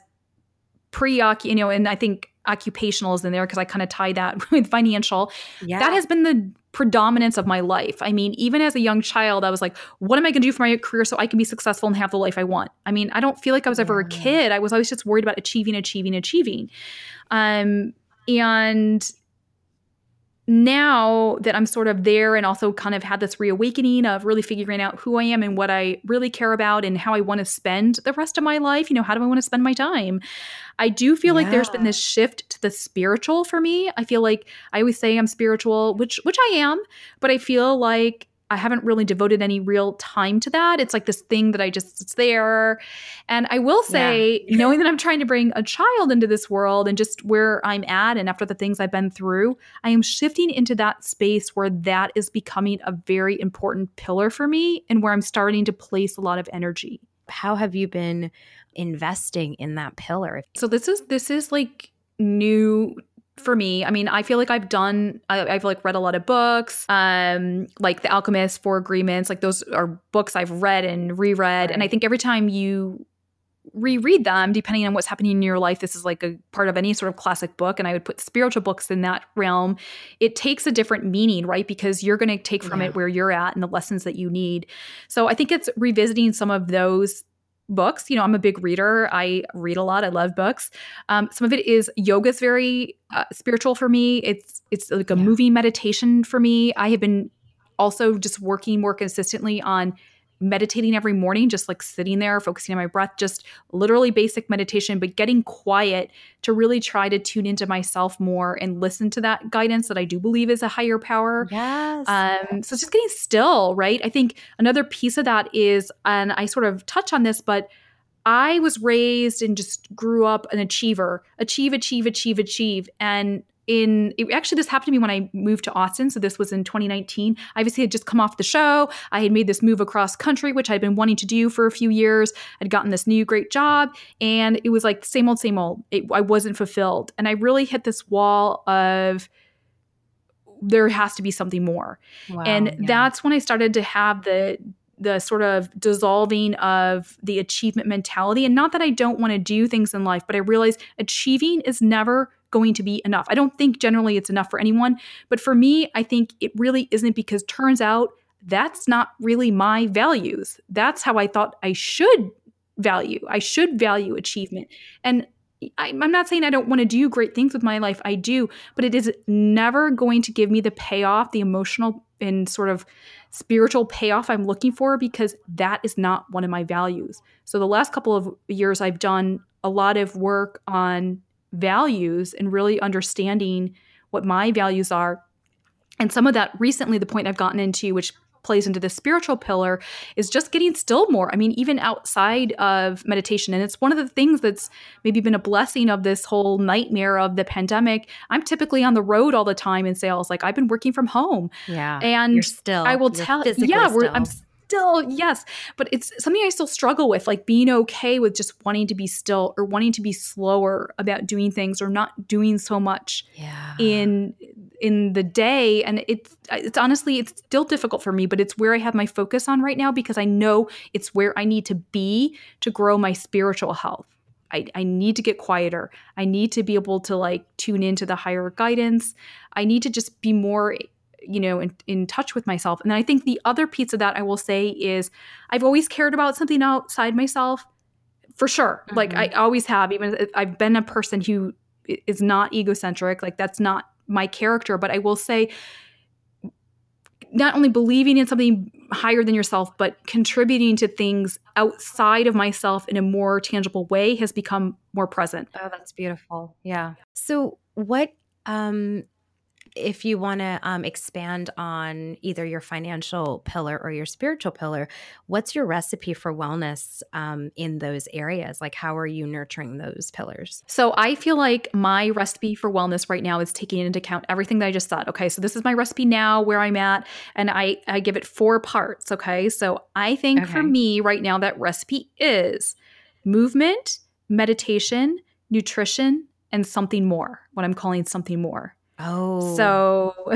pre you know, and I think occupational is in there because I kind of tie that with financial. Yeah. That has been the predominance of my life. I mean, even as a young child, I was like, what am I going to do for my career so I can be successful and have the life I want? I mean, I don't feel like I was ever a kid. I was always just worried about achieving, achieving, achieving. Um, and now that I'm sort of there and also kind of had this reawakening of really figuring out who I am and what I really care about and how I want to spend the rest of my life, you know, how do I want to spend my time? I do feel yeah. like there's been this shift to the spiritual for me. I feel like I always say I'm spiritual, which which I am, but I feel like I haven't really devoted any real time to that. It's like this thing that I just, it's there. And I will say, yeah. knowing that I'm trying to bring a child into this world and just where I'm at and after the things I've been through, I am shifting into that space where that is becoming a very important pillar for me and where I'm starting to place a lot of energy. How have you been investing in that pillar? So this is, this is like new for me i mean i feel like i've done I, have like read a lot of books um like the alchemist four agreements like those are books i've read and reread right. and i think every time you reread them depending on what's happening in your life this is like a part of any sort of classic book and i would put spiritual books in that realm it takes a different meaning right because you're going to take from yeah. it where you're at and the lessons that you need so i think it's revisiting some of those books. You know, I'm a big reader. I read a lot. I love books. Um, some of it is yoga is very uh, spiritual for me. It's it's like a yeah. moving meditation for me. I have been also just working more consistently on meditating every morning, just like sitting there, focusing on my breath, just literally basic meditation, but getting quiet to really try to tune into myself more and listen to that guidance that I do believe is a higher power. Yes. Um, so just getting still, right? I think another piece of that is, and I sort of touch on this, but I was raised and just grew up an achiever, achieve, achieve, achieve, achieve. And in it, actually this happened to me when I moved to Austin. So this was in 2019. I obviously had just come off the show. I had made this move across country, which I'd been wanting to do for a few years. I'd gotten this new great job, and it was like same old, same old. It, I wasn't fulfilled, and I really hit this wall of there has to be something more. Wow, and yeah. that's when I started to have the the sort of dissolving of the achievement mentality. And not that I don't want to do things in life, but I realize achieving is never going to be enough. I don't think generally it's enough for anyone, but for me, I think it really isn't because turns out that's not really my values. That's how I thought I should value. I should value achievement. And I, I'm not saying I don't want to do great things with my life. I do, but it is never going to give me the payoff, the emotional and sort of spiritual payoff I'm looking for because that is not one of my values. So the last couple of years, I've done a lot of work on values and really understanding what my values are. And some of that recently, the point I've gotten into, which plays into the spiritual pillar is just getting still more. I mean, even outside of meditation. And it's one of the things that's maybe been a blessing of this whole nightmare of the pandemic. I'm typically on the road all the time in sales. Like I've been working from home. Yeah. And You're still I will tell yeah, still. I'm still yes but it's something i still struggle with like being okay with just wanting to be still or wanting to be slower about doing things or not doing so much yeah. in in the day and it's it's honestly it's still difficult for me but it's where i have my focus on right now because i know it's where i need to be to grow my spiritual health I, I need to get quieter. I need to be able to like tune into the higher guidance. I need to just be more you know in, in touch with myself. And then i think the other piece of that i will say is i've always cared about something outside myself for sure. Mm-hmm. like i always have even if i've been a person who is not egocentric like that's not my character. But i will say not only believing in something higher than yourself but contributing to things outside of myself in a more tangible way has become more present. Oh that's beautiful. Yeah. So what um if you want to um, expand on either your financial pillar or your spiritual pillar, what's your recipe for wellness um, in those areas? Like, how are you nurturing those pillars? So, I feel like my recipe for wellness right now is taking into account everything that I just said. Okay, so this is my recipe now, where I'm at, and I, I give it four parts. Okay, so I think okay. for me right now, that recipe is movement, meditation, nutrition, and something more, what I'm calling something more. Oh. So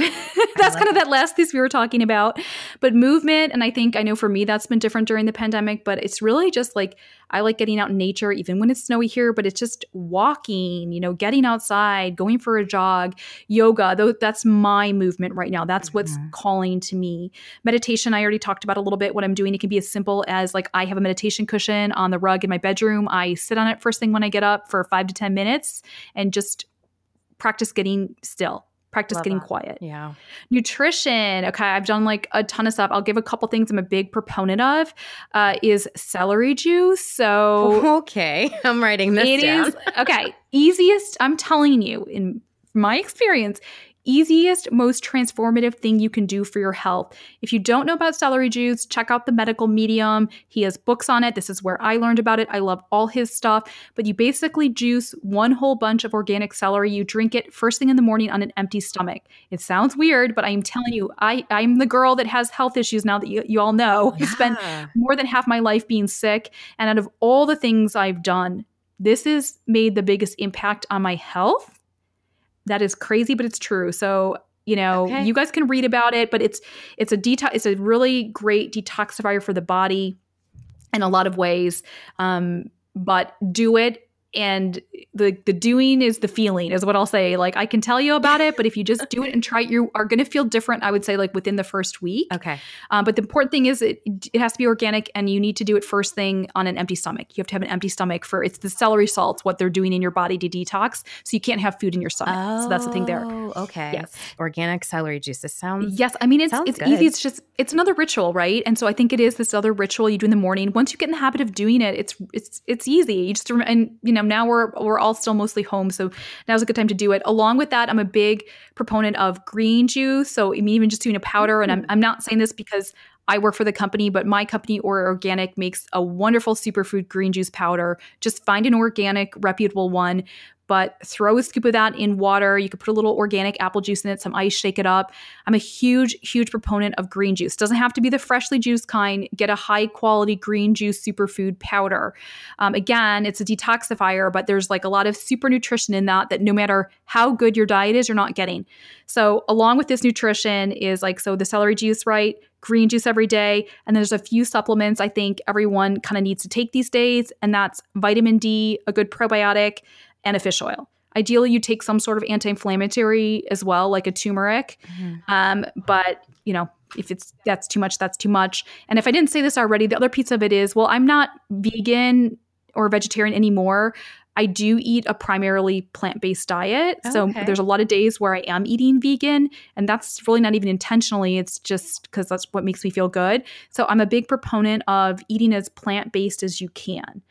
that's kind of that last piece we were talking about. But movement, and I think I know for me that's been different during the pandemic, but it's really just like I like getting out in nature, even when it's snowy here, but it's just walking, you know, getting outside, going for a jog, yoga. Though that's my movement right now. That's what's mm-hmm. calling to me. Meditation, I already talked about a little bit what I'm doing. It can be as simple as like I have a meditation cushion on the rug in my bedroom. I sit on it first thing when I get up for five to 10 minutes and just practice getting still practice Love getting that. quiet. Yeah. Nutrition. Okay. I've done like a ton of stuff. I'll give a couple things I'm a big proponent of uh, is celery juice. So, okay. I'm writing this it down. Is, okay. Easiest, I'm telling you, in my experience, easiest, most transformative thing you can do for your health. If you don't know about celery juice, check out the medical medium. He has books on it. This is where I learned about it. I love all his stuff. But you basically juice one whole bunch of organic celery. You drink it first thing in the morning on an empty stomach. It sounds weird, but I'm telling you, I, I'm the girl that has health issues now that you, you all know. Yeah. I spent more than half my life being sick. And out of all the things I've done, this has made the biggest impact on my health that is crazy, but it's true. So you know okay. you guys can read about it but it's it's a detox it's a really great detoxifier for the body in a lot of ways um, but do it and the the doing is the feeling is what I'll say. Like I can tell you about it, but if you just do it and try it, you are going to feel different. I would say like within the first week. Okay. Um, but the important thing is it it has to be organic, and you need to do it first thing on an empty stomach. You have to have an empty stomach for it's the celery salts what they're doing in your body to detox, so you can't have food in your stomach. Oh, so that's the thing there. Oh, okay. Yes. Organic celery juice. This sounds. Yes. I mean it's it's good. easy. It's just it's another ritual, right? And so I think it is this other ritual you do in the morning. Once you get in the habit of doing it, it's it's it's easy. You just and you know now we're we're all still mostly home. So now's a good time to do it. Along with that, I'm a big proponent of green juice. So even just doing a powder, and I'm, mm. I'm not saying this because I work for the company, but my company or organic makes a wonderful superfood green juice powder. Just find an organic, reputable one but throw a scoop of that in water. You could put a little organic apple juice in it, some ice, shake it up. I'm a huge, huge proponent of green juice. Doesn't have to be the freshly juiced kind. Get a high quality green juice superfood powder. Um, again, it's a detoxifier, but there's like a lot of super nutrition in that that no matter how good your diet is, you're not getting. So, along with this nutrition is like, so the celery juice, right? green juice every day. And there's a few supplements I think everyone kind of needs to take these days, and that's vitamin D, a good probiotic, and a fish oil. Ideally, you take some sort of anti-inflammatory as well, like a turmeric. Mm-hmm. Um, but you know, if it's that's too much, that's too much. And if I didn't say this already, the other piece of it is, well, I'm not vegan or vegetarian anymore. I do eat a primarily plant based diet. Oh, so okay. there's a lot of days where I am eating vegan, and that's really not even intentionally. It's just because that's what makes me feel good. So I'm a big proponent of eating as plant based as you can.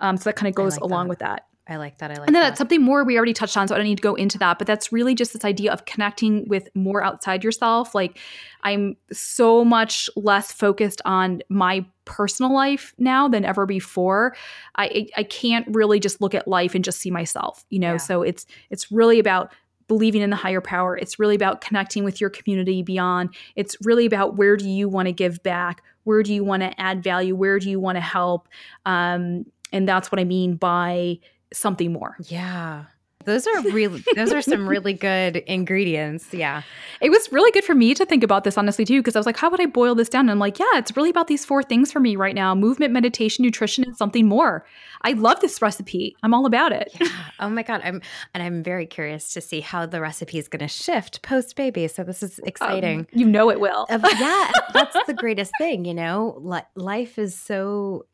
Um, so that kind of goes like along that. with that. I like that. I like that. And then that. that's something more we already touched on, so I don't need to go into that. But that's really just this idea of connecting with more outside yourself. Like I'm so much less focused on my personal life now than ever before. I I can't really just look at life and just see myself, you know. Yeah. So it's it's really about believing in the higher power. It's really about connecting with your community beyond. It's really about where do you want to give back? Where do you want to add value? Where do you want to help? Um, and that's what I mean by something more. yeah. Those are really those are some really good ingredients. Yeah. It was really good for me to think about this honestly too, because I was like, how would I boil this down? And I'm like, yeah, it's really about these four things for me right now: movement, meditation, nutrition, and something more. I love this recipe. I'm all about it. Yeah. Oh my god. I'm and I'm very curious to see how the recipe is going to shift post baby. So this is exciting. Um, you know it will. Yeah, that's the greatest thing, you know. Li- life is so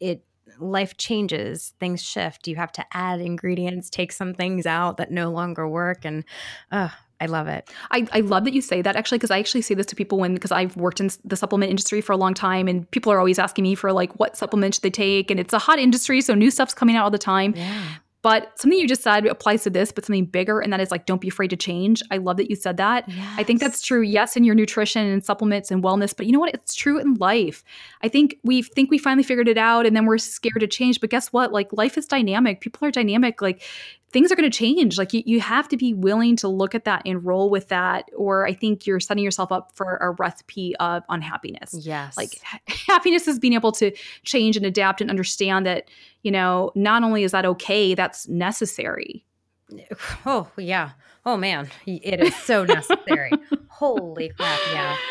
it life changes, things shift. You have to add ingredients, take some things out that no longer work and uh I love it. I, I love that you say that actually because I actually say this to people when because I've worked in the supplement industry for a long time and people are always asking me for like what supplements should they take and it's a hot industry so new stuff's coming out all the time Yeah. But something you just said applies to this but something bigger and that is like don't be afraid to change. I love that you said that. I think that's true yes in your nutrition and supplements and wellness but you know what? It's true in life. I think we think we finally figured it out and then we're scared to change but guess what? Like life is dynamic. People are dynamic. Like things are going to change. Like you, you have to be willing to look at that and roll with that, or I think you're setting yourself up for a recipe of unhappiness. Yes. Like ha- happiness is being able to change and adapt and understand that, you know, not only is that okay, that's necessary. Oh, yeah. Oh man, it is so necessary. Holy crap, yeah.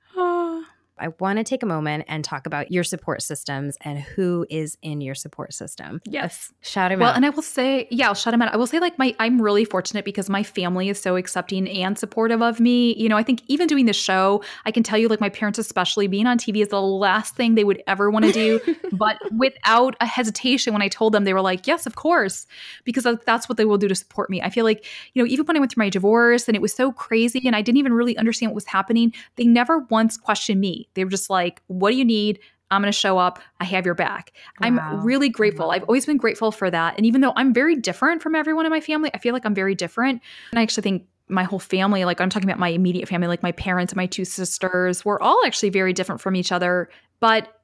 Oh, I want to take a moment and talk about your support systems and who is in your support system. Yes. Shout him Well, out. Well, and I will say, yeah, I'll shut him out. I will say, like, my I'm really fortunate because my family is so accepting and supportive of me. You know, I think even doing the show, I can tell you, like, my parents, especially being on TV, is the last thing they would ever want to do. but without a hesitation, when I told them, they were like, "Yes, of course," because that's what they will do to support me. I feel like, you know, even when I went through my divorce and it was so crazy, and I didn't even really understand what was happening, they never once questioned me. They were just like, "What do you need?" I'm going to show up. I have your back. Wow. I'm really mm-hmm. grateful. I've always been grateful for that. And even though I'm very different from everyone in my family, I feel like I'm very different. And I actually think my whole family, like I'm talking about my immediate family, like my parents and my two sisters, we're all actually very different from each other, but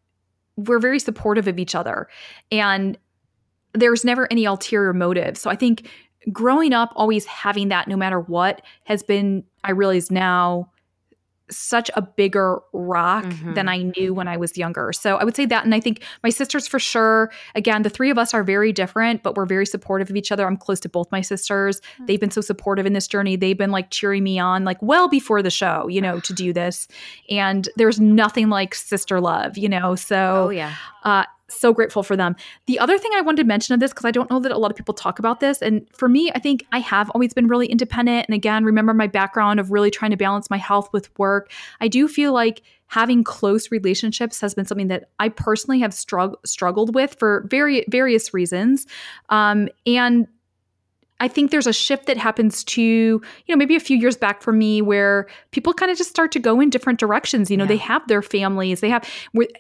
we're very supportive of each other. And there's never any ulterior motive. So I think growing up, always having that no matter what has been, I realize now, such a bigger rock Mhm. than I knew when I was younger. So I would say that. And I think my sisters for sure, again, the three of us are very different, but we're very supportive of each other. I'm close to both my sisters. They've been so supportive in this journey. They've been like cheering me on, like well before the show, you know, to do this. And there's nothing like sister love, you know. So oh yeah. uh, so grateful for them. The other thing I wanted to mention of this, because I don't know that a lot of people talk about this, and for me, I think I have always been really independent. And again, remember my background of really trying to balance my health with work. I do feel like having close relationships has been something that I personally have strugg- struggled with for very various reasons. Um, and I think there's a shift that happens to, you know, maybe a few years back for me where people kind of just start to go in different directions. You know, Yeah. they have their families, they have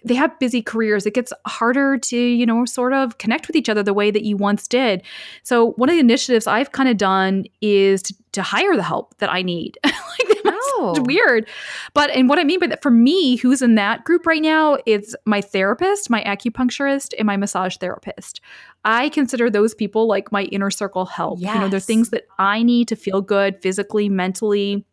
they have busy careers. It gets harder to, you know, sort of connect with each other the way that you once did. So one of the initiatives I've kind of done is to, to hire the help that I need. like that might sound Oh. weird. But and what I mean by that for me, who's in that group right now, it's my therapist, my acupuncturist, and my massage therapist. I consider those people like my inner circle help. You know, they're things that I need to feel good physically, mentally.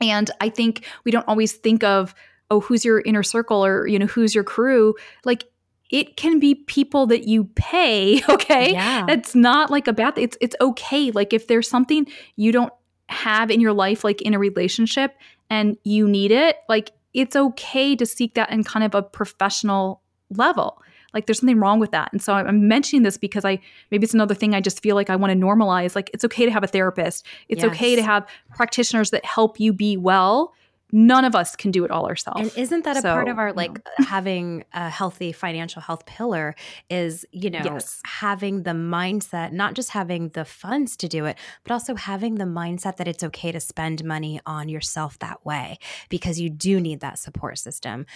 And I think we don't always think of, oh, who's your inner circle or, you know, who's your crew? Like it can be people that you pay, okay? Yeah. That's not like a bad thing. It's it's okay. Like if there's something you don't have in your life, like in a relationship, and you need it, like it's okay to seek that in kind of a professional level. Like there's something wrong with that. And so I'm- mentioning this because I maybe it's another thing I just feel like I want to normalize. Like it's okay to have a therapist. It's okay to have practitioners that help you be well, none of us can do it all ourselves. And isn't that a so, part of our like having a healthy financial health pillar is, you know, yes. having the mindset, not just having the funds to do it, but also having the mindset that it's okay to spend money on yourself that way because you do need that support system.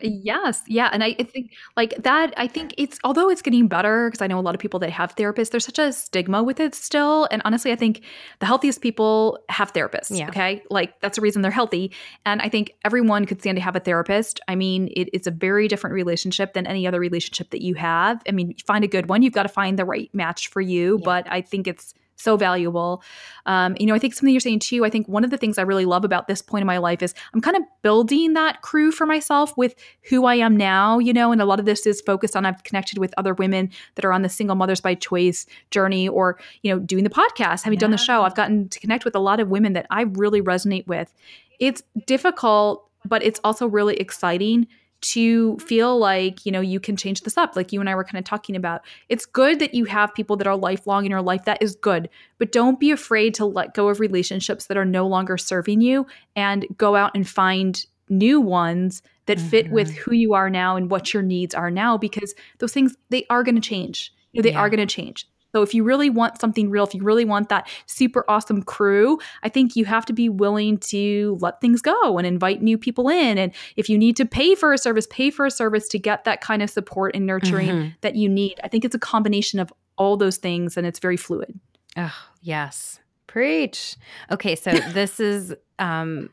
Yes. Yeah. And I, think like that, I think it's, although it's getting better, because I know a lot of people that have therapists, there's such a stigma with it still. And honestly, I think the healthiest people have therapists. Yeah. Okay. Like that's the reason they're healthy. And I think everyone could stand to have a therapist. I mean, it, it's a very different relationship than any other relationship that you have. I mean, find a good one. You've got to find the right match for you. Yeah. But I think it's, so valuable. Um, you know, I think something you're saying too, I think one of the things I really love about this point in my life is I'm kind of building that crew for myself with who I am now, you know, and a lot of this is focused on I've connected with other women that are on the single mothers by choice journey or, you know, doing the podcast, having yeah. done the show. I've gotten to connect with a lot of women that I really resonate with. It's difficult, but it's also really exciting to feel like you know you can change this up like you and i were kind of talking about it's good that you have people that are lifelong in your life that is good but don't be afraid to let go of relationships that are no longer serving you and go out and find new ones that mm-hmm. fit with who you are now and what your needs are now because those things they are going to change they yeah. are going to change so if you really want something real, if you really want that super awesome crew, I think you have to be willing to let things go and invite new people in. And if you need to pay for a service, pay for a service to get that kind of support and nurturing mm-hmm. that you need. I think it's a combination of all those things and it's very fluid. Oh, yes. Preach. Okay, so this is um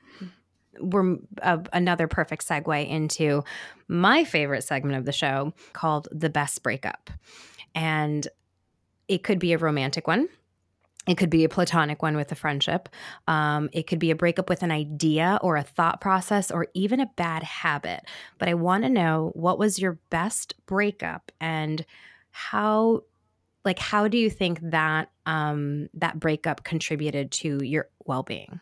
we're uh, another perfect segue into my favorite segment of the show called the best breakup. And it could be a romantic one. It could be a platonic one with a friendship. Um, it could be a breakup with an idea or a thought process or even a bad habit. But I want to know what was your best breakup and how, like, how do you think that um, that breakup contributed to your well being?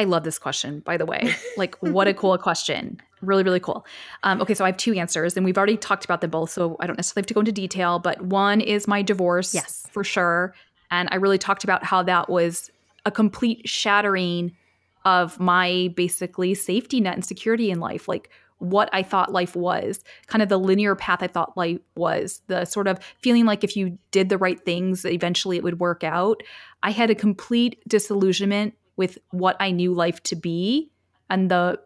I love this question, by the way. Like, what a cool question. Really, really cool. Um, okay, so I have two answers, and we've already talked about them both, so I don't necessarily have to go into detail. But one is my divorce, yes, for sure. And I really talked about how that was a complete shattering of my basically safety net and security in life. Like, what I thought life was, kind of the linear path I thought life was, the sort of feeling like if you did the right things, eventually it would work out. I had a complete disillusionment with what I knew life to be. And the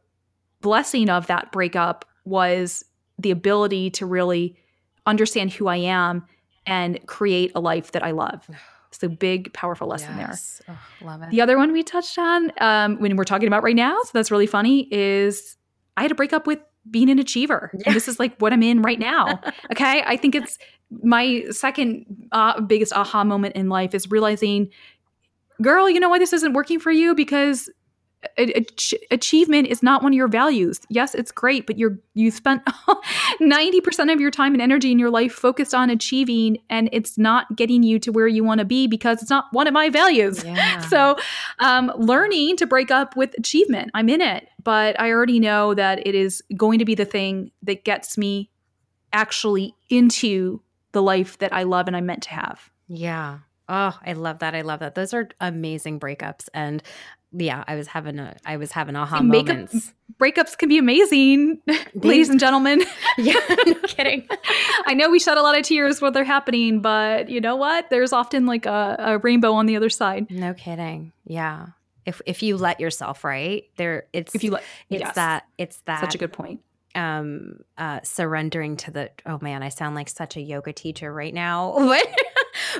blessing of that breakup was the ability to really understand who I am and create a life that I love. It's a big, powerful lesson yes. there. Oh, love it. The other one we touched on um, when we're talking about right now, so that's really funny, is I had to break up with being an achiever. Yeah. And this is like what I'm in right now. okay. I think it's my second uh, biggest aha moment in life is realizing girl, you know why this isn't working for you? Because achievement is not one of your values. Yes, it's great, but you're you spent 90% of your time and energy in your life focused on achieving and it's not getting you to where you want to be because it's not one of my values. Yeah. So, um, learning to break up with achievement. I'm in it, but I already know that it is going to be the thing that gets me actually into the life that I love and I'm meant to have. Yeah. Oh, I love that. I love that. Those are amazing breakups. And yeah, I was having a I was having aha Makeup, moments. Breakups can be amazing, ladies and gentlemen. yeah, no kidding. I know we shed a lot of tears when they're happening, but you know what? There's often like a, a rainbow on the other side. No kidding. Yeah. If if you let yourself, right? There it's if you let it's yes. that it's that such a good point um uh surrendering to the oh man i sound like such a yoga teacher right now but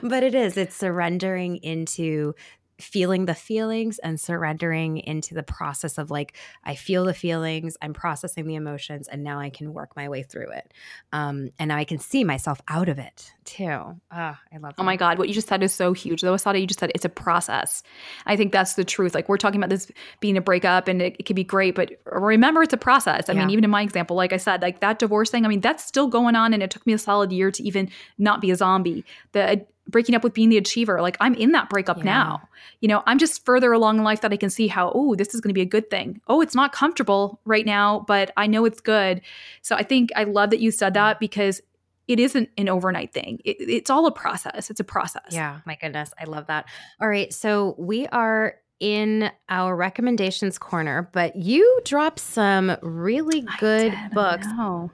but it is. It's surrendering into feeling the feelings and surrendering into the process of like i feel the feelings i'm processing the emotions and now i can work my way through it um, and now i can see myself out of it too oh, i love that. oh my god what you just said is so huge though asada you just said it's a process i think that's the truth like we're talking about this being a breakup and it, it could be great but remember it's a process i yeah. mean even in my example like i said like that divorce thing i mean that's still going on and it took me a solid year to even not be a zombie the breaking up with being the achiever. Like I'm in that breakup yeah. now. You know, I'm just further along in life that I can see how, oh, this is going to be a good thing. Oh, it's not comfortable right now, but I know it's good. So I think I love that you said mm. that because it isn't an overnight thing. It, it's all a process. It's a process. Yeah. My goodness. I love that. All right. So we are in our recommendations corner, but you dropped some really good did, books.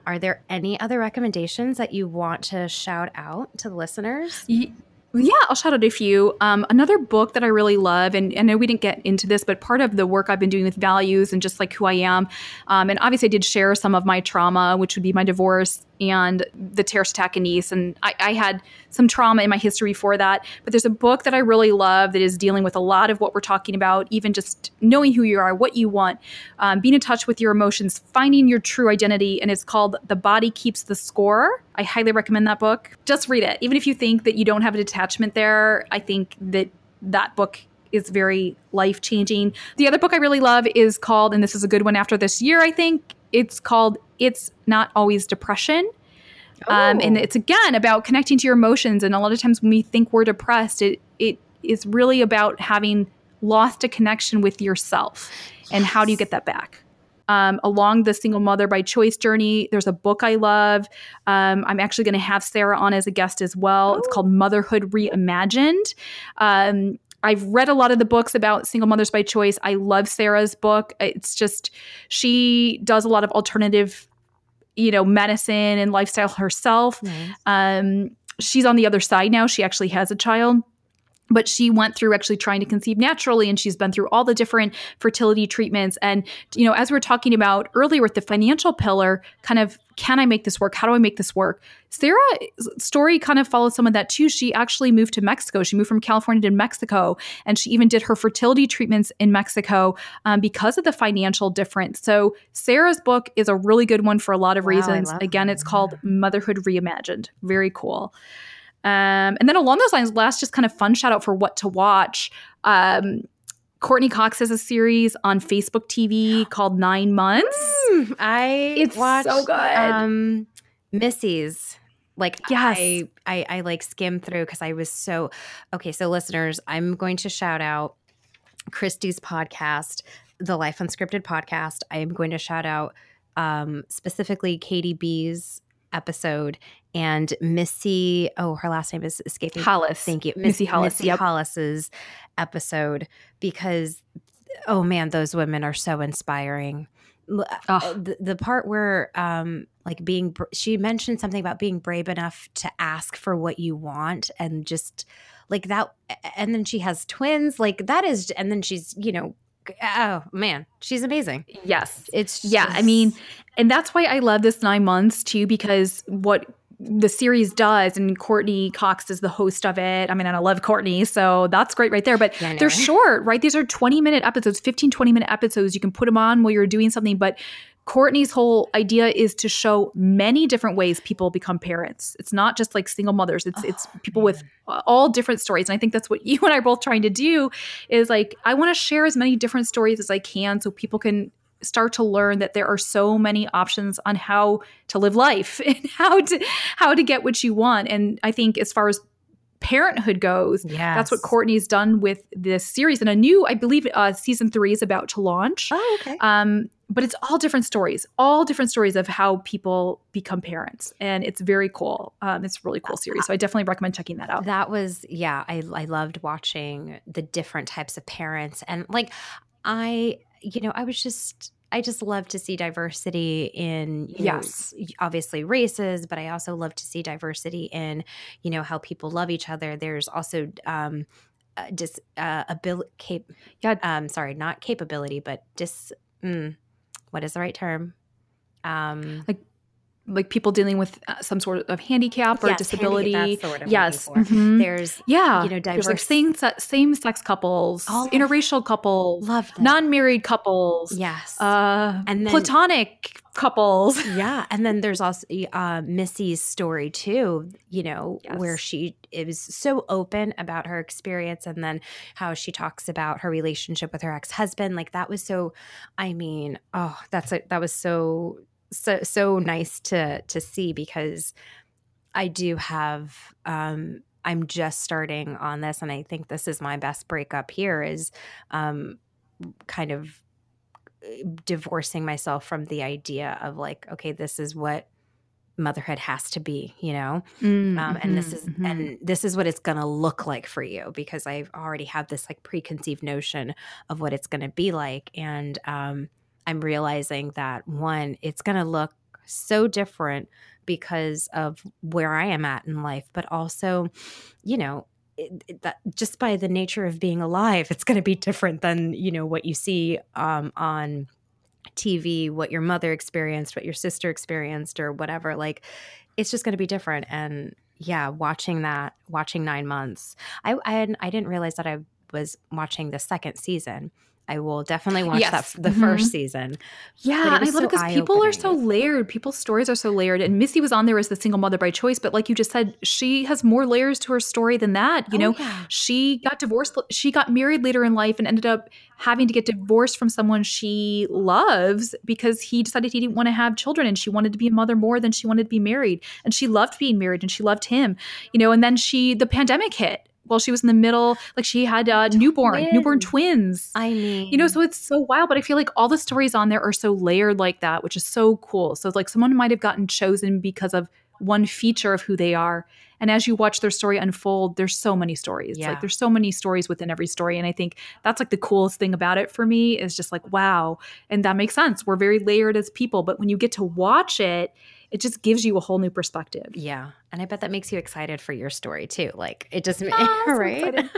Are there any other recommendations that you want to shout out to the listeners? Yeah, I'll shout out a few. Um, another book that I really love, and I know we didn't get into this, but part of the work I've been doing with values and just like who I am, um, and obviously I did share some of my trauma, which would be my divorce and the terrorist attack in Nice. And I, I, had some trauma in my history for that. But there's a book that I really love that is dealing with a lot of what we're talking about, even just knowing who you are, what you want, um, being in touch with your emotions, finding your true identity. And it's called The Body Keeps the Score. I highly recommend that book. Just read it. Even if you think that you don't have a detachment there, I think that that book is very life changing. The other book I really love is called, and this is a good one after this year, I think, it's called It's Not Always Depression. Oh. Um, and oh. it's again about connecting to your emotions. And a lot of times when we think we're depressed, it it is really about having lost a connection with yourself. Yes. And how do you get that back? Um, along the single mother by choice journey, there's a book I love. Um, I'm actually going to have Sarah on as a guest as well. It's called Motherhood Reimagined. Um, I've read a lot of the books about single mothers by choice. I love Sarah's book. It's just she does a lot of alternative, you know, medicine and lifestyle herself. Nice. Um, she's on the other side now. She actually has a child but she went through actually trying to conceive naturally and she's been through all the different fertility treatments. And you know as we are talking about earlier with the financial pillar kind of can i make this work? How do i make this work? Sarah's story kind of follows some of that too. She actually moved to mexico. She moved from california to mexico and she even did her fertility treatments in mexico um, because of the financial difference. So sarah's book is a really good one for a lot of wow, reasons. again it's called motherhood reimagined. Very cool um, and then along those lines, last just kind of fun shout out for what to watch. Um, Courteney Cox has a series on Facebook TV called Nine Months. Mm, I it's watched, so good. Um, Missy's like yes. I, I I like skim through because I was so okay. So listeners, I'm going to shout out Kristy's podcast, the Life Unscripted podcast. I am going to shout out um, specifically Katie B's episode and Missy, oh, her last name is escaping. Hollis. Thank you. Missy Hollis. Missy yep. Hollis's episode because, oh man, those women are so inspiring. Oh. The, the, part where, um, like being, she mentioned something about being brave enough to ask for what you want and just like that. And then she has twins. Like that is, and then she's, you know, oh man she's amazing. Yes. It's just, yeah i mean and that's why i love this nine months too because what the series does and Courteney Cox is the host of it. I mean and i love Courteney, so that's great right there but yeah, they're short right? These are 20 minute episodes 15 20 minute episodes. You can put them on while you're doing something but Courteney's whole idea is to show many different ways people become parents. It's not just like single mothers. It's oh, it's people man. with all different stories. And I think that's what you and I are both trying to do is like I want to share as many different stories as I can so people can start to learn that there are so many options on how to live life and how to how to get what you want. And I think as far as parenthood goes. Yes. That's what Courteney's done with this series. And a new, I believe, uh, season three is about to launch. Oh, okay. Um, but it's all different stories, all different stories of how people become parents. And it's very cool. Um, it's a really cool series. So I definitely recommend checking that out. That was, yeah, I, I loved watching the different types of parents. And like, I, you know, I was just I just love to see diversity in yes, know, obviously races, but I also love to see diversity in you know how people love each other. There's also um, uh, dis uh, ability, cap- yeah, um, sorry, not capability, but dis. Mm, what is the right term? Um, like like people dealing with uh, some sort of handicap or yes, disability. Handicap, yes, mm-hmm. there's yeah, you know diverse there's like same same sex couples, All interracial couples, love non married couples, yes, uh, and then, platonic couples. Yeah, and then there's also uh, Missy's story too. You know yes. where she is so open about her experience, and then how she talks about her relationship with her ex husband. Like that was so. I mean, oh, that's a, that was so so so nice to to see because I do have um I'm just starting on this and I think this is my best breakup here is um kind of divorcing myself from the idea of like okay this is what motherhood has to be you know mm-hmm, um, and this is mm-hmm. and this is what it's going to look like for you because I've already have this like preconceived notion of what it's going to be like and um, i'm realizing that one it's going to look so different because of where i am at in life but also you know it, that just by the nature of being alive it's going to be different than you know what you see um, on TV, what your mother experienced, what your sister experienced, or whatever. Like, it's just going to be different. And yeah, watching that, watching nine months, I I, I didn't realize that I was watching the second season. I will definitely watch yes. that the mm-hmm. first season. Yeah, I love so it because people are so layered. People's stories are so layered. And Missy was on there as the single mother by choice, but like you just said, she has more layers to her story than that. You oh, know, yeah. she got divorced. She got married later in life and ended up having to get divorced from someone she loves because he decided he didn't want to have children and she wanted to be a mother more than she wanted to be married. And she loved being married and she loved him. You know, and then she the pandemic hit while she was in the middle. Like she had uh, newborn, newborn twins. I mean, you know, so it's so wild. But I feel like all the stories on there are so layered like that, which is so cool. So it's like someone might have gotten chosen because of one feature of who they are. And as you watch their story unfold, there's so many stories. Yeah. Like there's so many stories within every story. And I think that's like the coolest thing about it for me is just like, wow. And that makes sense. We're very layered as people. But when you get to watch it, it just gives you a whole new perspective. Yeah. And I bet that makes you excited for your story too. Like it just, oh, right?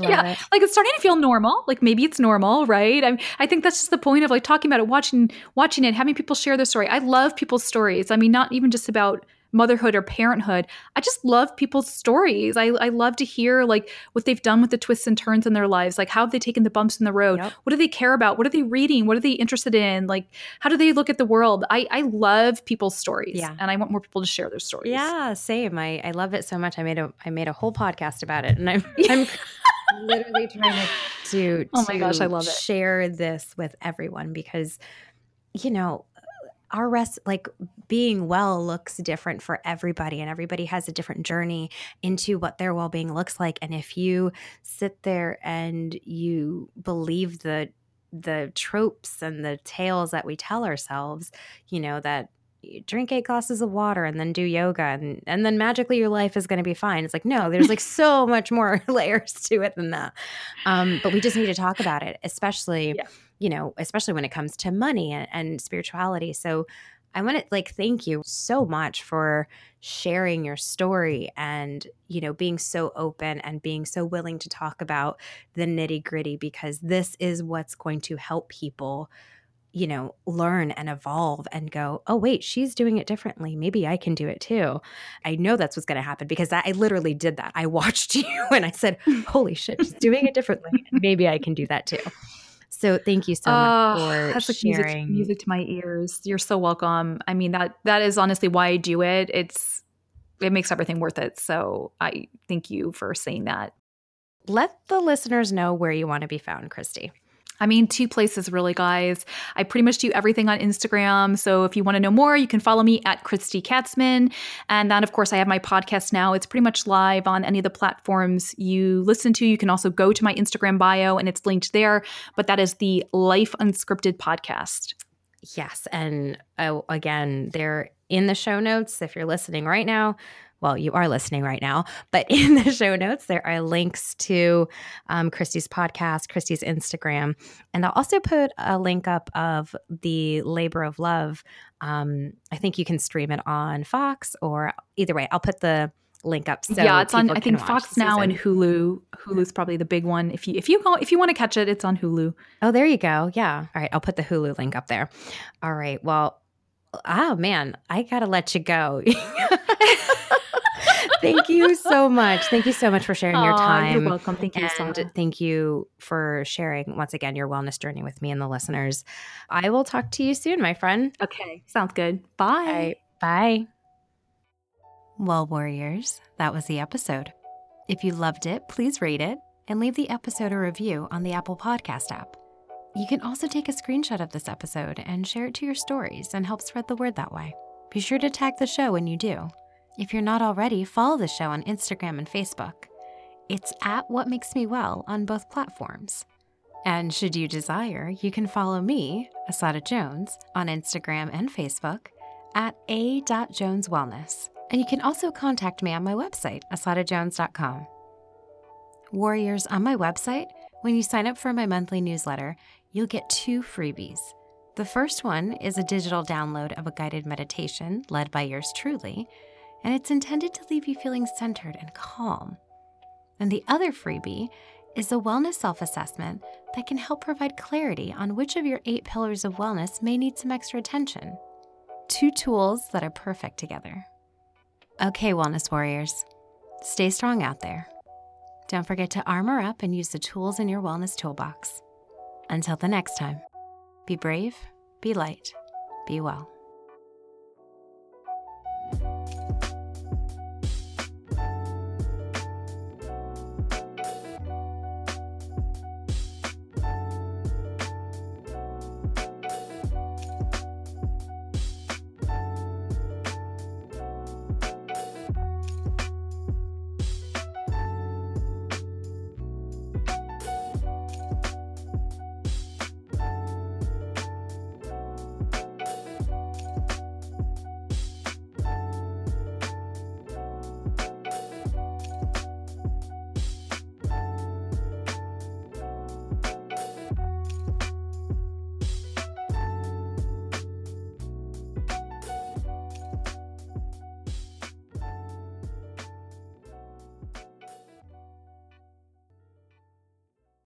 yeah. It. Like it's starting to feel normal. Like maybe it's normal, right? I I think that's just the point of like talking about it, watching watching it, having people share their story. I love people's stories. I mean, not even just about motherhood or parenthood. I just love people's stories. I, I love to hear like what they've done with the twists and turns in their lives. Like how have they taken the bumps in the road? Yep. What do they care about? What are they reading? What are they interested in? Like how do they look at the world? I, I love people's stories. Yeah. And I want more people to share their stories. Yeah, same. I, I love it so much. I made a I made a whole podcast about it. And I'm I'm literally trying to, to Oh my gosh, I love it. Share this with everyone because you know, our rest like being well looks different for everybody and everybody has a different journey into what their well-being looks like and if you sit there and you believe the the tropes and the tales that we tell ourselves you know that drink eight glasses of water and then do yoga and, and then magically your life is going to be fine. It's like no there's like so much more layers to it than that. Um, but we just need to talk about it especially yeah. you know, especially when it comes to money and, and spirituality. So I want to like thank you so much for sharing your story and, you know, being so open and being so willing to talk about the nitty gritty because this is what's going to help people you know, learn and evolve and go, oh, wait, she's doing it differently. Maybe I can do it too. I know that's what's going to happen because I literally did that. I watched you and I said, holy shit, she's doing it differently. Maybe I can do that too. So thank you so much ah, for that's sharing. Like music, music to my ears. You're so welcome. I mean that that is honestly why I do it. It's it makes everything worth it. So I thank you for saying that. Let the listeners know where you want to be found, Kristy. I mean, two places really, guys. I pretty much do everything on Instagram. So if you want to know more, you can follow me at Kristy Katzmann. And then, of course, I have my podcast now. It's pretty much live on any of the platforms you listen to. You can also go to my Instagram bio and it's linked there. But that is the Life Unscripted podcast. Yes. And uh, again, they're in the show notes if you're listening right now well, you are listening right now, but in the show notes, there are links to um, Kristy's podcast, Kristy's Instagram, and I'll also put a link up of the Labor of Love. Um, I think you can stream it on Fox or either way, I'll put the link up. So yeah, it's on. I think Fox now and Hulu. Hulu's probably the big one. If you if you go if you want to catch it, it's on Hulu. Oh, there you go. Yeah. All right, I'll put the Hulu link up there. All right. Well, oh man, I gotta let you go. thank you so much. Thank you so much for sharing your time. You're welcome. Thank you. And so thank you for sharing once again your wellness journey with me and the listeners. I will talk to you soon, my friend. Okay. Sounds good. Bye. Right, bye. Well, warriors, that was the episode. If you loved it, please rate it and leave the episode a review on the Apple Podcast app. You can also take a screenshot of this episode and share it to your stories and help spread the word that way. Be sure to tag the show when you do. If you're not already, follow the show on Instagram and Facebook. It's at What Makes Me Well on both platforms. And should you desire, you can follow me, Asada Jones, on Instagram and Facebook at a.joneswellness. And you can also contact me on my website, asadajones.com. Warriors, on my website, when you sign up for my monthly newsletter, you'll get two freebies. The first one is a digital download of a guided meditation led by yours truly, and it's intended to leave you feeling centered and calm. And the other freebie is a wellness self assessment that can help provide clarity on which of your eight pillars of wellness may need some extra attention. Two tools that are perfect together. Okay, Wellness Warriors, stay strong out there. Don't forget to armor up and use the tools in your wellness toolbox. Until the next time, be brave, be light, be well.